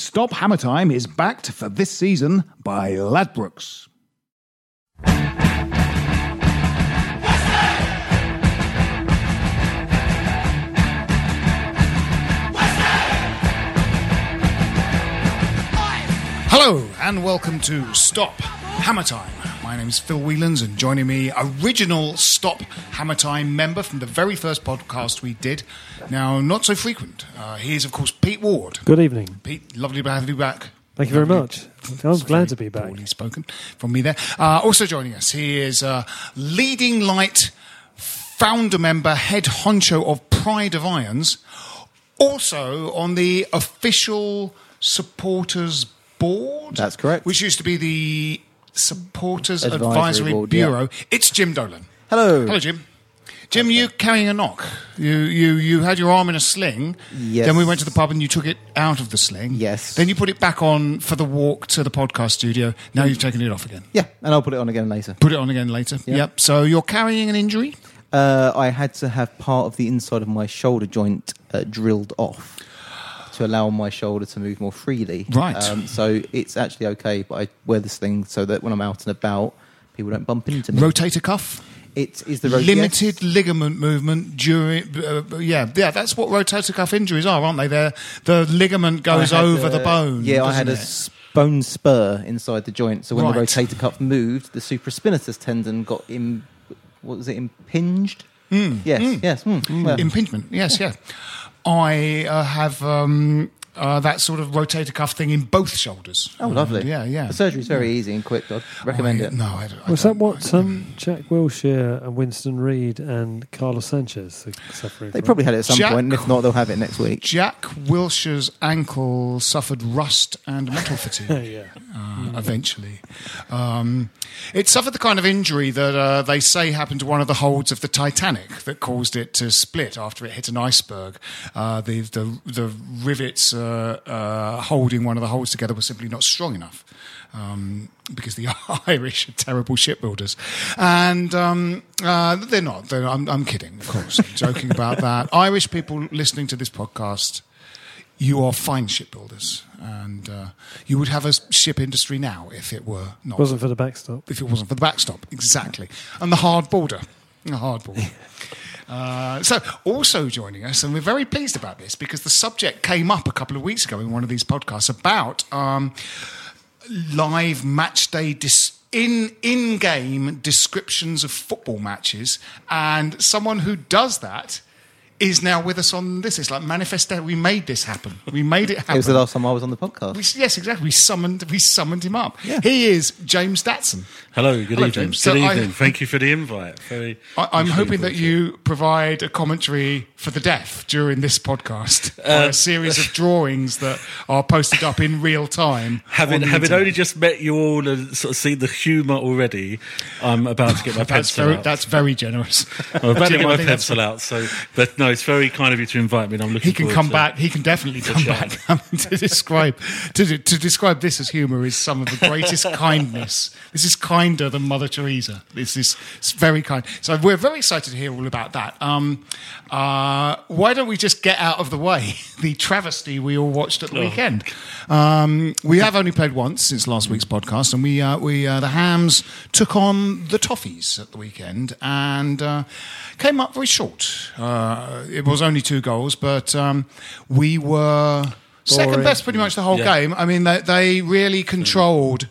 Stop Hammer Time is backed for this season by Ladbrokes. Hello and welcome to Stop Hammer Time. My name is Phil Whelans and joining me, original Stop Hammer Time member from the very first podcast we did. Now, not so frequent. Uh, he is, of course, Pete Ward. Good evening. Pete, lovely to have you back. Thank you very much. I'm glad to be back. Poorly spoken from me there. Uh, also joining us, he is uh, leading light, founder member, head honcho of Pride of Irons, also on the official supporters board. That's correct. Which used to be the Supporters Advisory Advisory, Bureau. yeah. It's Jim Dolan. Hello. Hello, Jim. Jim, you carrying a knock. You, you, you had your arm in a sling. Yes. Then we went to the pub and you took it out of the sling. Yes. Then you put it back on for the walk to the podcast studio. Now you've taken it off again. Yeah, and I'll put it on again later. Put it on again later. Yeah. Yep. So you're carrying an injury? Uh, I had to have part of the inside of my shoulder joint uh, drilled off to allow my shoulder to move more freely. Right. Um, so it's actually okay, but I wear this thing so that when I'm out and about, people don't bump into me. Rotator cuff? it is the ro- Limited yes. ligament movement during. Uh, yeah, yeah, that's what rotator cuff injuries are, aren't they? They're, the ligament goes over uh, the bone. Yeah, I had a it? s- bone spur inside the joint. So when the rotator cuff moved, the supraspinatus tendon got in. what was it impinged? Hmm. Yes, yes. mm, well, impingement. Yes, yeah. I uh, have um, uh, that sort of rotator cuff thing in both shoulders. oh, lovely. Yeah, yeah. The surgery's very easy and quick. I'd recommend I- it. No, I don't. I Was that don't- what um, Jack Wilshere and Winston Reid and Carlos Sanchez are suffering They from? probably had it at some Jack- point, and if not, they'll have it next week. Jack Wilshere's ankle suffered rust and metal fatigue. yeah. uh, eventually. Um, it suffered the kind of injury that uh, they say happened to one of the holds of the Titanic that caused it to split after it hit an iceberg. Uh, the, the, the rivets uh, uh, holding one of the holds together were simply not strong enough. Um, because the Irish are terrible shipbuilders, and um, uh, they're not. They're, I'm, I'm kidding, of course. I'm joking about that. Irish people listening to this podcast you are fine shipbuilders, and uh, you would have a ship industry now if it were not Wasn't for the backstop. if it wasn't for the backstop exactly and the hard border, the hard border. Uh, so, also joining us, and we're very pleased about this because the subject came up a couple of weeks ago in one of these podcasts about um, live match day dis- in in game descriptions of football matches, and someone who does that is now with us on this. It's like manifesto. We made this happen. We made it happen. It was the last time I was on the podcast. We, yes, exactly. We summoned we summoned him up. Yeah. He is James Datson. Hello, good Hello, evening. James. Good So I- evening. Thank you for the invite. Very. I, I'm hoping that you provide a commentary for the deaf during this podcast, uh, by a series of drawings that are posted up in real time. Having on the having only just met you all and sort of seen the humour already, I'm about to get my that's pencil very out. that's very generous. I'm about to get my pencil out. So, but no, it's very kind of you to invite me. and I'm looking. He can come back. He can definitely come chat. back. I mean, to describe to, to describe this as humour is some of the greatest kindness. This is kinder than Mother Teresa. This is it's very kind. So we're very excited to hear all about that. Um, uh, why don't we just get out of the way the travesty we all watched at the weekend? Um, we have only played once since last week's podcast, and we uh, we uh, the Hams took on the Toffees at the weekend and uh, came up very short. Uh, it was only two goals, but um, we were Second best, pretty much the whole Yeah. game. I mean, they, they really controlled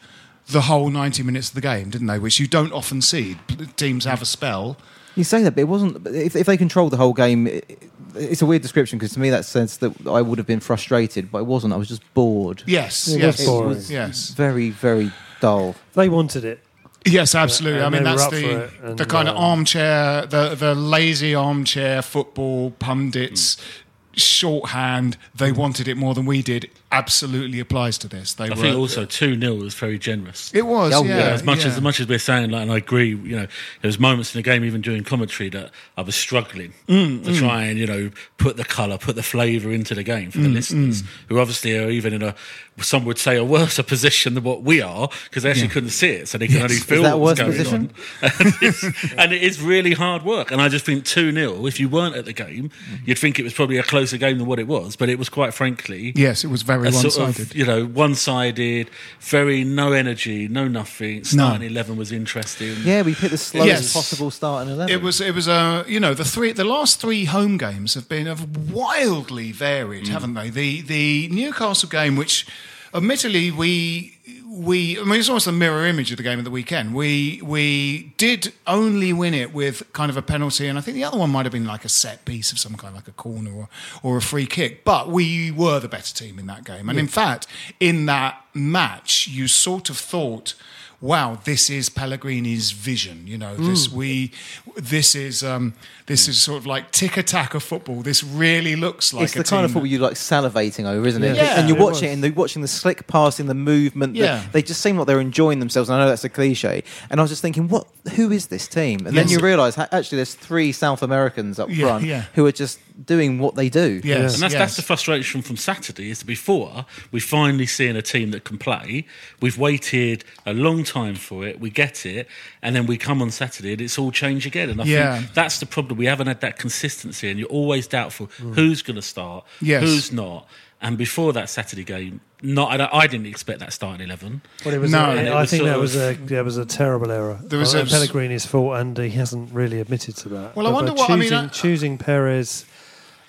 the whole 90 minutes of the game, didn't they? Which you don't often see. Teams have a spell. You say that, but it wasn't. If, if they controlled the whole game, it, it's a weird description because to me that says that I would have been frustrated, but I wasn't. I was just bored. Yes, It yes, was boring. It was yes. very, very dull. They wanted it. Yes, absolutely. and I mean, that's the and, the kind of uh, armchair, the the lazy armchair football pundits. Shorthand, they wanted it more than we did. Absolutely applies to this. They I were. think also two 0 was very generous. it was. Oh, yeah, yeah, as much yeah. as as much as we're saying, like, and I agree. You know, there was moments in the game, even during commentary, that I was struggling Mm, to try and you know put the colour, put the flavour into the game Mm, for the listeners, who obviously are even in a some would say a worse position than what we are because they actually couldn't see it, so they can only feel that a what's going position? on. and, it's, and it is really hard work. And I just think two 0 If you weren't at the game, you'd think it was probably a closer game than what it was, but it was quite frankly Yes, it was very a one sort sided. of, you know, one-sided, very no energy, no nothing. Starting eleven was interesting. Yeah, we picked the slowest Yes. possible start in eleven. It was. It was. Uh, you know, the three, the last three home games have been have wildly varied, haven't they? The the Newcastle game, which, admittedly, we we. I mean, it's almost a mirror image of the game of the weekend. We we did only win it with kind of a penalty, and I think the other one might have been like a set piece of some kind, like a corner or or a free kick. But we were the better team in that game, and in fact, in that match, you sort of thought wow, this is Pellegrini's vision. You know, this we, this is um, this is sort of like tiki-taka of football. This really looks like it's a the kind of football you like salivating over, isn't it? Yeah. and you're Yeah, it watching it, and they're watching the slick passing, the movement. the- Yeah. they just seem like they're enjoying themselves. And I know that's a cliche. And I was just thinking, what? Who is this team? And then you realise actually there's three South Americans up Yeah, front yeah. who are just doing what they do. Yes, And that's, yes. that's the frustration from Saturday is before we've finally seen a team that can play. We've waited a long time for it. We get it, and then we come on Saturday and it's all changed again. And I Yeah. think that's the problem. We haven't had that consistency, and you're always doubtful who's going to start, Yes. who's not. And before that Saturday game, not I, I didn't expect that starting eleven. Well, it was. No, a- and it I was think sort that was a of- that was a terrible error. There was Uh, a- Pellegrini's fault, and he hasn't really admitted to that. Well, I wonder by what- I mean, choosing, I- choosing Perez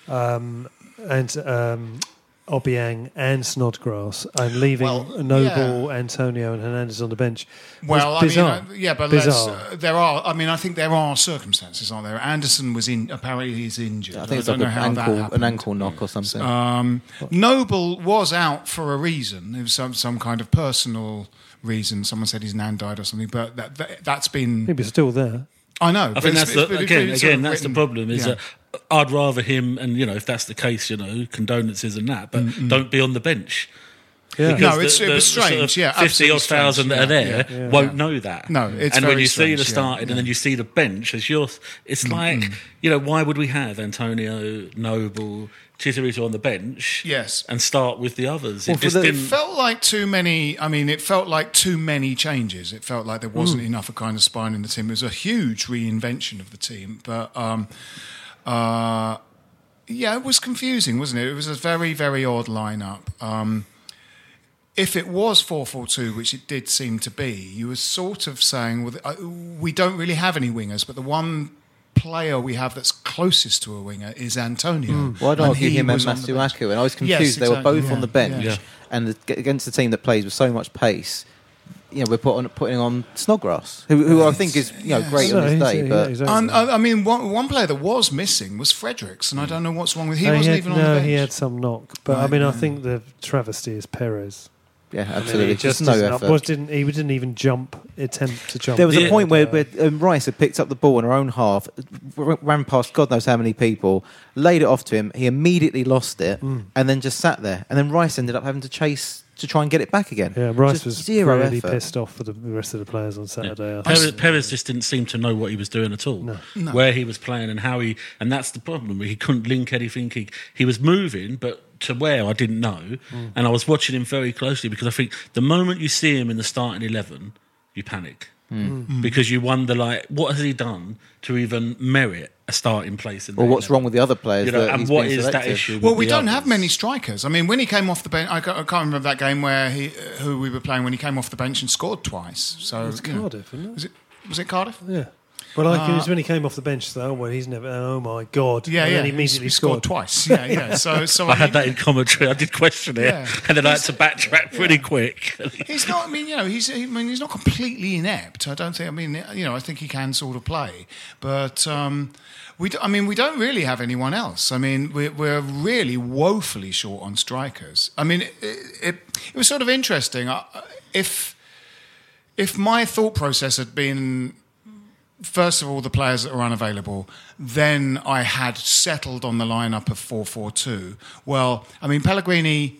um, and um, Obiang and Snodgrass and leaving Well, Noble, Antonio, and Hernandez on the bench. Well, I mean, bizarre. uh, yeah, but let's, uh, there are. I mean, I think there are circumstances, aren't there? Anderson was in. Apparently, he's injured. I think it's don't like know an how that ankle, an ankle knock or something. Um, Noble was out for a reason. It was some some kind of personal reason. Someone said his nan died or something, but that, that that's been. he was still there. I know. I think that's the, it's- it's again, again, of that's the problem. Is yeah. that I'd rather him, and you know, if that's the case, you know, condolences and that, but don't be on the bench. Yeah. No, it's- it was strange, yeah, fifty absolutely odd thousand strange, that are there yeah, won't yeah. know that. No, it's and when very you see strange, the yeah, started yeah. and then you see the bench as yours, it's like you know, why would we have Antonio Noble? Chicharito on the bench, Yes. and start with the others. Well, it just the- It didn't. felt like too many. I mean, it felt like too many changes. It felt like there wasn't enough of kind of spine in the team. It was a huge reinvention of the team, but um, uh, yeah, it was confusing, wasn't it? It was a very, very odd lineup. Um, if it was 4-4-2, which it did seem to be, you were sort of saying, well, uh, we don't really have any wingers, but the one player we have that's closest to a winger is Antonio. Well, I'd And argue he him and was on the bench. Masuaku, and I was Yes, confused. they were both yeah, on the bench, yeah. and against a team that plays with so much pace. You know, we're put on, putting on Snodgrass, who, who I think is you know Yes. great No, on his day, yeah, but exactly. And, uh, I mean, one, one player that was missing was Fredericks, and I don't know what's wrong with him. he No, wasn't had, even on no, the bench. he had some knock, but I Right, mean, I think the travesty is Perez. yeah, I mean, absolutely, he just, just no doesn't- effort. Was, didn't he? Didn't even jump, attempt to jump. There was Yeah. a point where, where um, Rice had picked up the ball in her own half, r- ran past God knows how many people, laid it off to him. He immediately lost it, Hmm. and then just sat there. And then Rice ended up having to chase to try and get it back again. Yeah, Rice Just was zero really effort. pissed off with the rest of the players on Saturday. I Perez. Perez just didn't seem to know what he was doing at all, where he was playing and how he, and that's the problem. He couldn't link anything. He, he was moving, but to where I didn't know. Mm. And I was watching him very closely because I think the moment you see him in the starting eleven, you panic mm. Mm. because you wonder like, what has he done to even merit a starting place? In Or what's wrong with the other players? You know, that and he's what been is that issue? Well, we don't have many strikers. I mean, when he came off the bench, I can't remember that game where he, uh, who we were playing when he came off the bench and scored twice. So It's you know. Cardiff, isn't it? Was it was it Cardiff? Yeah. Well, like it Uh, was when he came off the bench, though. Well, he's never. Oh my god! yeah, and yeah. Then he he immediately scored scored. twice. Yeah, yeah. So, so I had mean, that in commentary. I did question it, Yeah. and then I had to backtrack pretty quick. He's not. I mean, you know, he's. I mean, he's not completely inept. I don't think. I mean, you know, I think he can sort of play, but um, we. d- I mean, we don't really have anyone else. I mean, we're, we're really woefully short on strikers. I mean, it, it, it was sort of interesting. If if my thought process had been first of all, the players that are unavailable. Then I had settled on the lineup of 4 4 2. Well, I mean, Pellegrini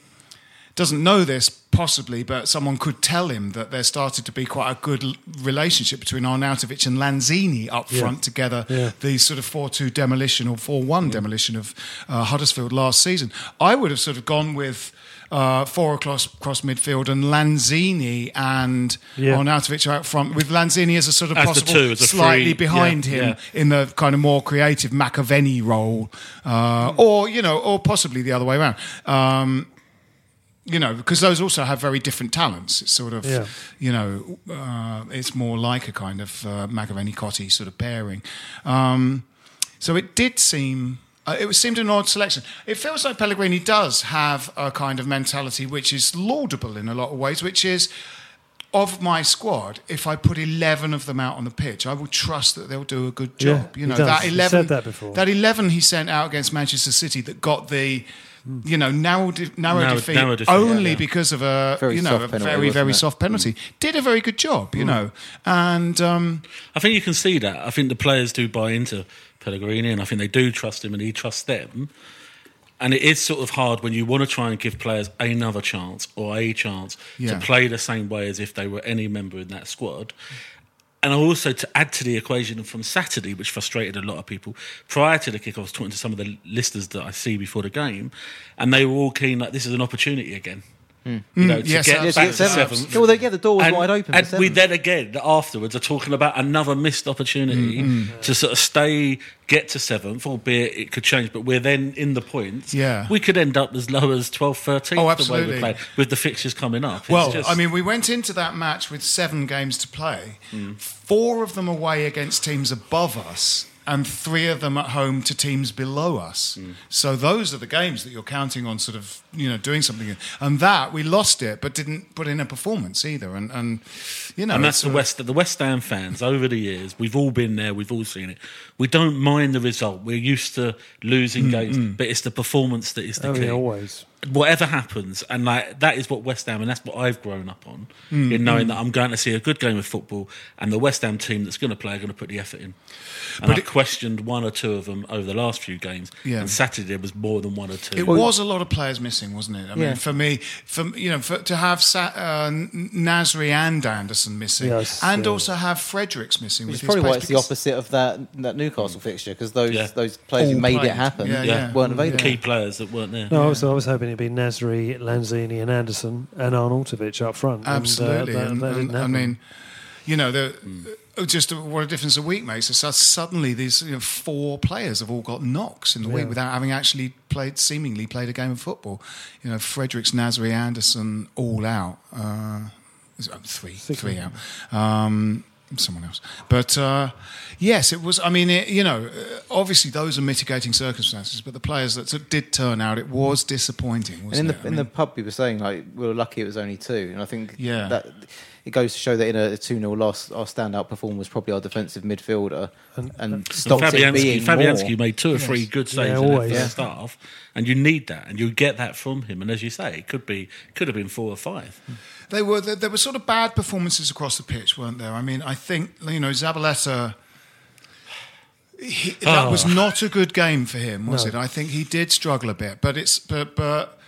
doesn't know this possibly, but someone could tell him that there started to be quite a good relationship between Arnautovic and Lanzini up Yeah. front together. Yeah. The sort of 4 2 demolition or 4 1 demolition of uh, Huddersfield last season. I would have sort of gone with. Uh, four across, across midfield and Lanzini and Yeah. Arnautovic out front with Lanzini as a sort of As possible two, slightly free- behind yeah, him yeah. in the kind of more creative Machiavelli role, uh, or you know, or possibly the other way around. Um, you know, because those also have very different talents. It's sort of, Yeah. you know, uh, it's more like a kind of uh, Machiavelli Cotti sort of pairing. Um, so it did seem. Uh, it seemed an odd selection. It feels like Pellegrini does have a kind of mentality which is laudable in a lot of ways, which is of my squad, if I put eleven of them out on the pitch, I will trust that they'll do a good Yeah, job. you he know that eleven. said that before. That eleven he sent out against Manchester City that got the. Mm. You know, narrow, de- narrow, Narrow- defeat, narrow defeat, only yeah, yeah. because of a Very you know a penalty, very very it? soft penalty. Mm. Did a very good job, you mm. know, and um, I think you can see that. I think the players do buy into Pellegrini, and I think they do trust him, and he trusts them. And it is sort of hard when you want to try and give players another chance or a chance Yeah. to play the same way as if they were any member in that squad. And also to add to the equation from Saturday, which frustrated a lot of people. Prior to the kick, I was talking to some of the listeners that I see before the game, and they were all keen like this is an opportunity again. You know, to yes, get yes, back yes, to seventh. Yeah, well, they, yeah, the door was And, wide open. and we then again afterwards are talking about another missed opportunity Mm, to sort of stay, get to seventh, albeit it could change. But we're then in the points. Yeah. we could end up as low as 12, 13 Oh, the way absolutely. we play with the fixtures coming up. It's Well, just- I mean, we went into that match with seven games to play, Hmm. four of them away against teams above us, and three of them at home to teams below us. Hmm. So those are the games that you're counting on, sort of, you know, doing something. in. And that we lost it, but didn't put in a performance either. And, and you know, and that's the sort of- West the West Ham fans over the years. We've all been there. We've all seen it. We don't mind the result. We're used to losing Mm, games, but it's the performance that is the Oh, key. yeah, always. Whatever happens, and like that is what West Ham, and that's what I've grown up on, Mm, in knowing that I'm going to see a good game of football, and the West Ham team that's going to play are going to put the effort in. And But I it- questioned one or two of them over the last few games, Yeah. and Saturday was more than one or two. It was a lot of players missing, wasn't it? I mean, Yeah. for me, for you know, for, to have Sa- uh, Nasri and Anderson missing, Yes, and yeah. also have Fredericks missing, Which with is probably why it's the opposite of that that Newcastle fixture because those Yeah. those players All who made played. it happen Yeah, yeah. weren't available. key players that weren't there. No, I was, I was hoping it'd be Nasri, Lanzini, and Anderson, and Arnautovic up front. Absolutely. And, uh, that, and, that and- didn't I mean, you know, the, uh, just what a difference a week makes. So suddenly, these you know, four players have all got knocks in the week without having actually played, seemingly played a game of football. You know, Fredericks, Nasri, Anderson, all out. Uh, is it- three, Six three out. Um, someone else, but uh, yes, it was. I mean, it, you know, uh, obviously those are mitigating circumstances, but the players that did turn out, it was disappointing. And in the it? I in the pub, we were saying like we were lucky it was only two, and I think Yeah. that it goes to show that in a two 0 loss, our standout performer was probably our defensive midfielder, and, And stopped it Fabianski, being Fabianski more. made two or three good saves Yeah, in the always. first half, and you need that, and you get that from him. And as you say, it could be could have been four or five. They were there, there were sort of bad performances across the pitch, weren't there? I mean, I think you know Zabaleta. He, that was ah. not a good game for him, was No. it? I think he did struggle a bit, but it's but but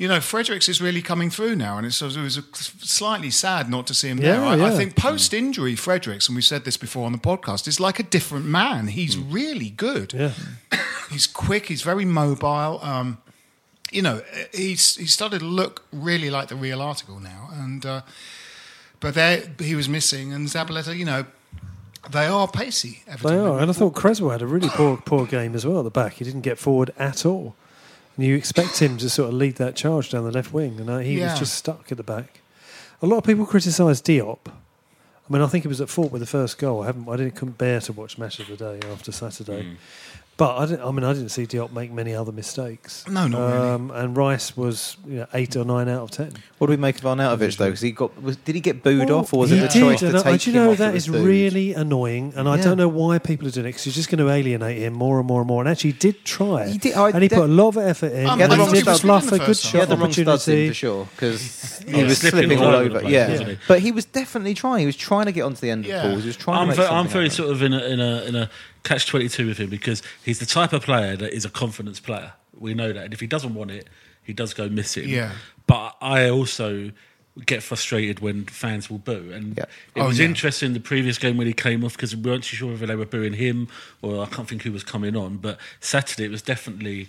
you know Fredericks is really coming through now, and it's, it was slightly sad not to see him there. Yeah, I, I yeah. think post injury Fredericks, and we said this before on the podcast, is like a different man. He's really good. yeah. He's quick. He's very mobile. Um, you know, he's he started to look really like the real article now, and uh, but there he was missing, and Zabaleta, you know, they are pacey. They are, and I thought Cresswell had a really poor, poor game as well at the back. He didn't get forward at all, you expect him to sort of lead that charge down the left wing, and uh, he Yeah. was just stuck at the back. A lot of people criticise Diop. I mean, I think he was at fault with the first goal. I haven't, I didn't couldn't bear to watch match of the day after Saturday. Mm. But I, didn't, I mean, I didn't see Diop make many other mistakes. No, not really. um, And Rice was you know, eight or nine out of ten. What do we make of Arnautovic though? Because he got was, did he get booed off, or was he it the did, choice and to I- take do you know that that is was really annoying, and I Yeah. don't know why people are doing it because you're just going to alienate him more and more and more. And actually, did try, He did- I and he def- put a lot of effort in. Um, Yeah, and the he wrong did stuff. fluff in a good first He shot had the wrong studs in opportunity. for sure because He he was was slipping slipping all all over the over. place, Yeah, but he was definitely trying. He was trying to get onto the end of the balls. He was trying I'm, to very, I'm something very happen. sort of in a, in a in a catch twenty two with him because he's the type of player that is a confidence player. We know that, and if he doesn't want it, he does go missing. Yeah. But I also get frustrated when fans will boo, and Yeah. it Oh, was yeah. interesting the previous game when he came off because we weren't too sure whether they were booing him or I can't think who was coming on. But Saturday it was definitely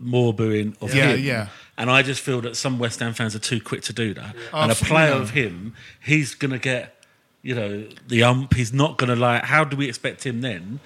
more booing of Yeah, him. yeah. And I just feel that some West Ham fans are too quick to do that. Oh, and a player no. of him, he's going to get, you know, the ump. He's not going to like. How do we expect him then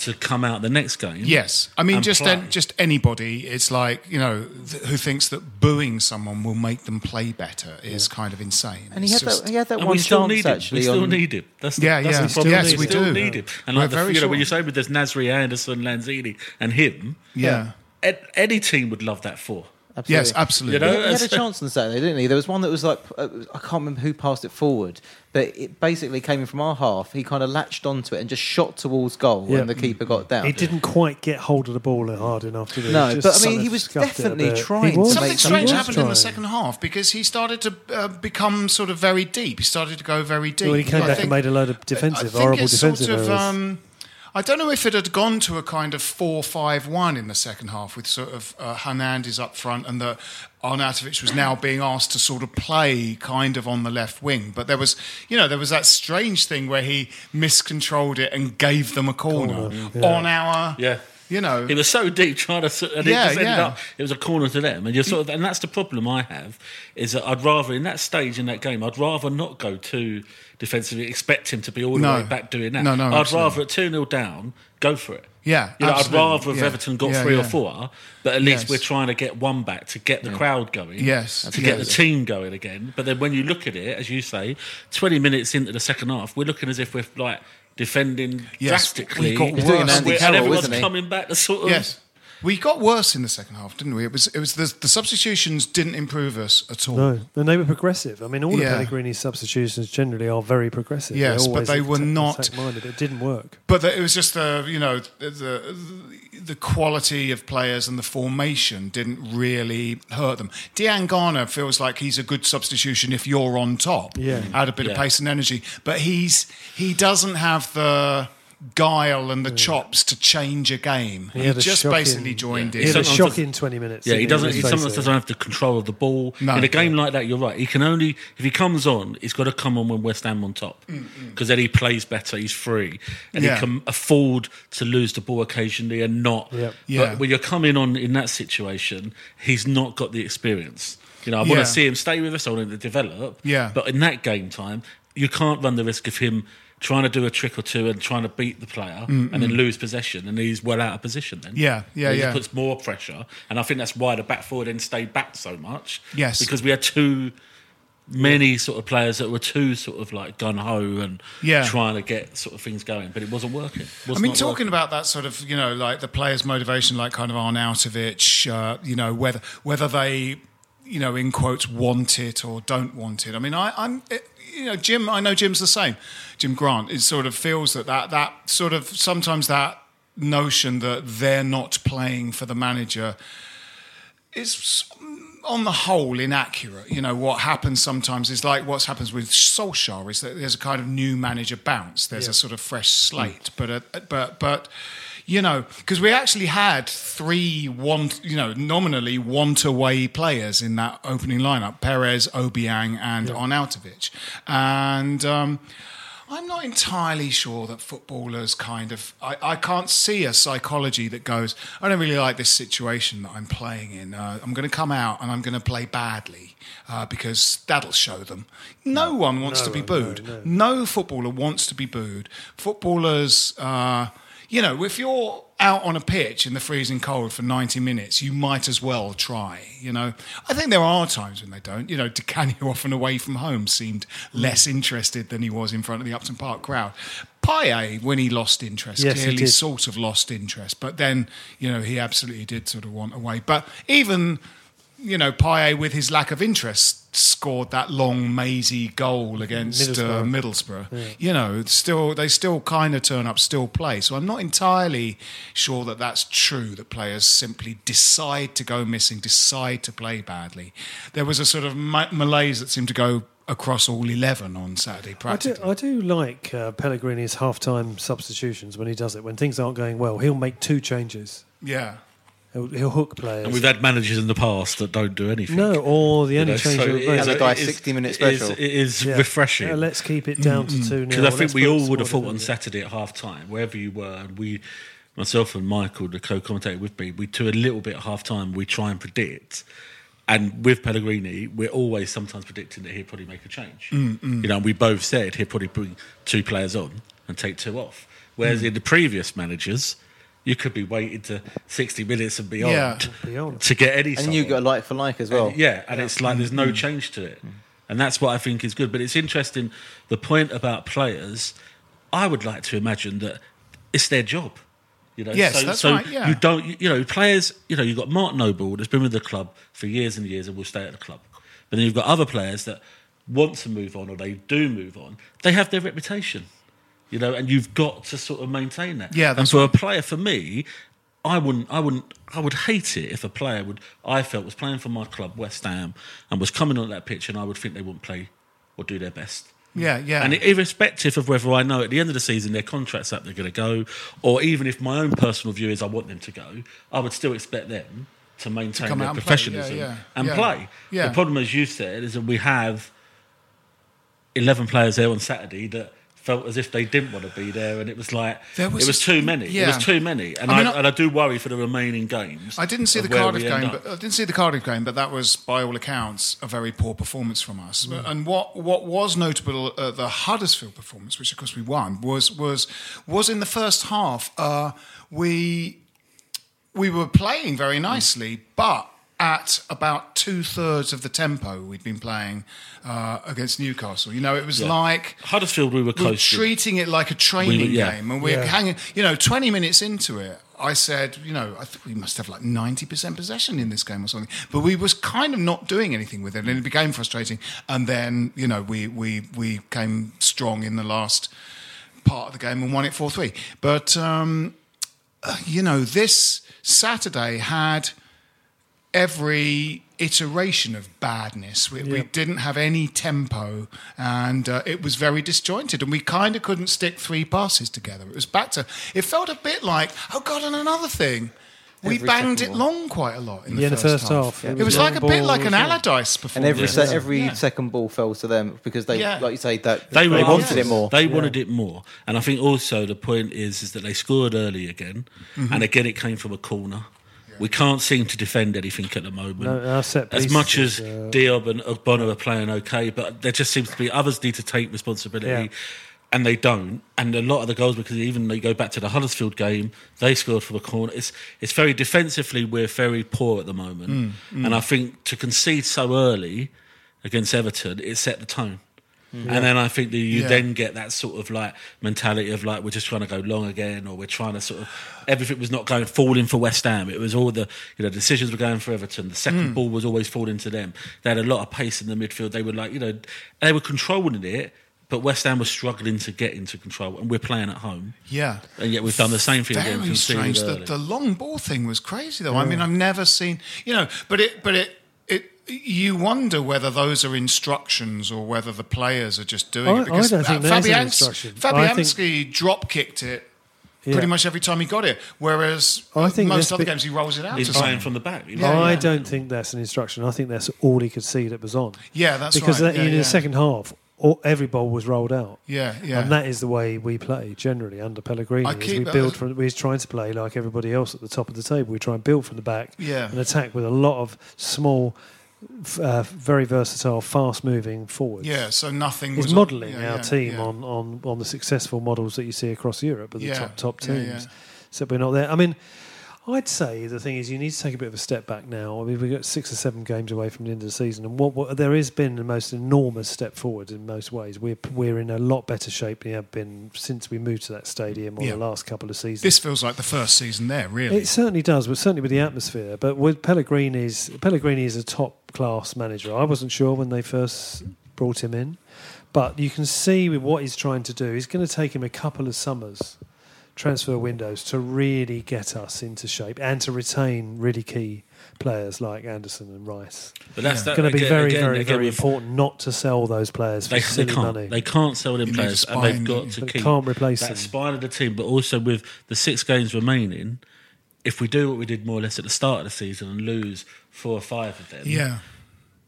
to come out the next game? Yes, I mean just play? an, just anybody. It's like you know th- who thinks that booing someone will make them play better is kind of insane. And he had just- that. He had that And one we still chance need him. actually. We still on, need him. That's the, Yeah, that's yeah. the problem. Yes, we we still do. need him. And We're like the, very you know, short. when you say with there's Nasri Anderson, Lanzini, and him, yeah. ed- any team would love that for. Absolutely. Yes, absolutely. You know, He, he had a chance on Saturday, didn't he? There was one that was like uh, I can't remember who passed it forward, but it basically came in from our half. He kind of latched onto it and just shot towards goal, Yeah. and the keeper got down. He didn't quite get hold of the ball hard enough to do. No, He but I mean, he was scuffed it a definitely trying He to was, Something make strange something happened in the second half because he started to uh, become sort of very deep. He started to go very deep. When he came I back think- and made a load of defensive, I think horrible it's defensive sort of, errors. um, I don't know if it had gone to a kind of 4 5 1 in the second half with sort of uh, Hernandez up front and that Arnautovic was now being asked to sort of play kind of on the left wing. But there was, you know, there was that strange thing where he miscontrolled it and gave them a corner, Corner, yeah. on our, Yeah. You know. It was so deep trying to, and Yeah, it just ended yeah. up. It was a corner to them, and you're sort of, and that's the problem I have is that I'd rather in that stage in that game, I'd rather not go too defensively, expect him to be all the No. way back doing that. No, no, I'd absolutely. rather at two 0 down, go for it. Yeah, you know, I'd absolutely. rather if Yeah. Everton got Yeah, three or four, but at least Yes. we're trying to get one back to get the crowd going. Yes, to get the team going again. But then when you look at it, as you say, twenty minutes into the second half, we're looking as if we're like defending Yes, drastically. we got He's worse. an Andy and everyone's isn't he? coming back to sort of Yes. We got worse in the second half, didn't we? It was it was the, the substitutions didn't improve us at all. No, and they were progressive. I mean, all Yeah. of Pellegrini's substitutions generally are very progressive. Yes, but they were attack- not- attack-minded. It didn't work. But the, it was just the you know the, the the quality of players and the formation didn't really hurt them. Diangana feels like he's a good substitution if you're on top. Yeah. add a bit of pace and energy, but he's he doesn't have the guile and the chops to change a game. He, had a just shocking- basically joined He in. had a Sometimes shocking 20 minutes. Yeah, he didn't doesn't. He sometimes doesn't have the control of the ball No. in a game like that. You're right. He can only if he comes on, he's got to come on when West Ham on top mm, mm. because then he plays better. He's free and Yeah. he can afford to lose the ball occasionally and not. Yep. Yeah. But when you're coming on in that situation, he's not got the experience. You know, I want Yeah. to see him stay with us. I want him to develop. Yeah. But in that game time, you can't run the risk of him. Trying to do a trick or two and trying to beat the player and then lose possession, and he's well out of position. Then, Yeah, yeah, It yeah. puts more pressure, and I think that's why the back four then stayed back so much. Yes. because we had too many sort of players that were too sort of like gun ho and Yeah. trying to get sort of things going, but it wasn't working. Was I mean, talking working. about that sort of, you know, like the players' motivation, like kind of Arnautovic, uh, you know, whether whether they, you know, in quotes, want it or don't want it. I mean, I, I'm, it, you know, Jim. I know Jim's the same. Jim Grant. It sort of feels that that that sort of sometimes that notion that they're not playing for the manager is on the whole inaccurate. You know what happens sometimes is like what happens with Solskjaer is that there's a kind of new manager bounce. There's a sort of fresh slate, mm. but a, but but you know because we actually had three one you know nominally want away players in that opening lineup: Perez, Obiang, and Arnautovic, and. Um, I'm not entirely sure that footballers kind of. I, I can't see a psychology that goes, I don't really like this situation that I'm playing in. Uh, I'm going to come out and I'm going to play badly uh, because that'll show them. No, one wants No to be one, booed. no, No, footballer wants to be booed. Footballers, uh, you know, if you're out on a pitch in the freezing cold for 90 minutes, you might as well try. You know, I think there are times when they don't. You know, Di Canio often away from home seemed less mm. interested than he was in front of the Upton Park crowd. Payet, when he lost interest, Yes, clearly sort of lost interest, but then you know he absolutely did sort of want away. But even you know, Payet with his lack of interest scored that long mazy goal against uh, Middlesbrough. Middlesbrough. You know, still they still kind of turn up, still play. So I'm not entirely sure that that's true. That players simply decide to go missing, decide to play badly. There was a sort of ma- malaise that seemed to go across all eleven on Saturday. I do, I do like uh, Pellegrini's half-time substitutions when he does it. When things aren't going well, he'll make two changes. yeah. He'll, he'll hook players. And we've had managers in the past that don't do anything. no, or the You only know, change so he'll is- And the guy it is- 60 minute special. It is Yeah. refreshing. Yeah, let's keep it down to mm. two Because. I think we all would have thought on Saturday at half time, wherever you were, and we, myself and Michael, the co commentator with me, we do a little bit at half time, we try and predict. And with Pellegrini, we're always sometimes predicting that he'll probably make a change. Mm, mm. You know, and we both said he'll probably bring two players on and take two off. Whereas in the previous managers, you could be waiting to 60 minutes and beyond, Yeah. Beyond. to get any And you sort got of- like for like as well. and- yeah, and it's like there's no mm. change to it. Mm. And that's what I think is good. But it's interesting, the point about players, I would like to imagine that it's their job. You know, Yes, so, that's so right, yeah. you don't, you know, players, you know, you've got Mark Noble that's been with the club for years and years and will stay at the club. But then you've got other players that want to move on or they do move on. They have their reputation, you know, and you've got to sort of maintain that. Yeah, and that's for a player, for me, I wouldn't, I wouldn't, I would hate it if a player would, I felt was playing for my club, West Ham, and was coming on that pitch, and I would think they wouldn't play or do their best. Yeah, yeah. And irrespective of whether I know at the end of the season their contract's up, they're going to go, or even if my own personal view is I want them to go, I would still expect them to maintain come their out and play, professionalism yeah, yeah, and yeah. play. Yeah. The problem, as you said, is that we have 11 players there on Saturday that felt as if they didn't want to be there, and it was like There was it was a- too many. It was too many, and I I, mean, I- and I do worry for the remaining games. I didn't see the Cardiff game, up. but I didn't see the Cardiff game, but that was, by all accounts, a very poor performance from us. And what what was notable, uh, the Huddersfield performance, which of course we won, was was was in the first half. Uh, we we were playing very nicely, but at about two thirds of the tempo we'd been playing uh, against Newcastle. You know, it was Yeah. like Huddersfield, we were we were close. treating it like a training We were- yeah. game, and we're Yeah. hanging. You know, twenty minutes into it, I said, you know, I think we must have like ninety percent possession in this game or something. But we was kind of not doing anything with it, and it became frustrating. And then, you know, we we we came strong in the last part of the game and won it four three. But um, uh, you know, this Saturday had every iteration of badness. We, we didn't have any tempo, and uh, it was very disjointed. And we kind of couldn't stick three passes together. It was back to. It felt a bit like, oh god, and another thing. We Every banged it long quite a lot in the Yeah, in the first, first half. half. It, It was was like a bit like an. Allardyce performance. And every se- every Yeah. second ball fell to them because they, Yeah. like you say, that They, they, were wanted it more. They wanted it more, and I think also the point is is that they scored early again, Mm-hmm. and again it came from a corner. We can't seem to defend anything at the moment. No, our set as much as uh, Diop and Ogbonna are playing okay, but there just seems to be others need to take responsibility. Yeah. And they don't, and a lot of the goals because even they go back to the Huddersfield game, they scored from a corner. It's it's very defensively we're very poor at the moment, Mm, and I think to concede so early against Everton, it set the tone. And then I think that you Yeah. then get that sort of like mentality of like we're just trying to go long again, or we're trying to sort of everything was not going falling for West Ham. It was all the you know decisions were going for Everton. The second Hmm. ball was always falling to them. They had a lot of pace in the midfield. They were like you know they were controlling it, but West Ham was struggling to get into control, and we're playing at home. Yeah. And yet we've done the same thing again. Very conceded strange. The, the long ball thing was crazy, though. I mean, I've never seen, you know, but it, but it, it. You wonder whether those are instructions or whether the players are just doing I- it because I don't think that is an Fabianski- instruction. I think- drop kicked it Yeah. pretty much every time he got it, whereas I think most other bit- games he rolls it out. He's to playing someone. from the back. Yeah, I yeah. don't think that's an instruction. I think that's all he could see that was on. Yeah, that's because right. that- Yeah, in yeah. the second half, all, every ball was rolled out. Yeah, yeah. And that is the way we play generally under Pellegrini. I keep- we build from. We're trying to play like everybody else at the top of the table. We try and build from the back Yeah. and attack with a lot of small, f- uh, very versatile, fast-moving forwards. yeah, so nothing He's was modelling yeah, our yeah, team yeah. on, on, on the successful models that you see across Europe of the top top teams. So we're not there. I mean, I'd say the thing is you need to take a bit of a step back now. I mean, we've got six or seven games away from the end of the season, and what, what there has been the most enormous step forward in most ways. We're we're in a lot better shape than we have been since we moved to that stadium or Yeah. the last couple of seasons. This feels like the first season there, really. It certainly does, but certainly with the atmosphere. But with Pellegrini's Pellegrini is a top class manager. I wasn't sure when they first brought him in, but you can see with what he's trying to do, he's going to take him a couple of summers, transfer windows, to really get us into shape and to retain really key players like Anderson and Rice. But that's It's that, going to be again- very, again- very, again very important not to sell those players for They, they silly can't. money. They can't sell them You need players, and they've got to They keep can't replace that them. spine of the team. But also with the six games remaining, if we do what we did more or less at the start of the season and lose four or five of them, yeah.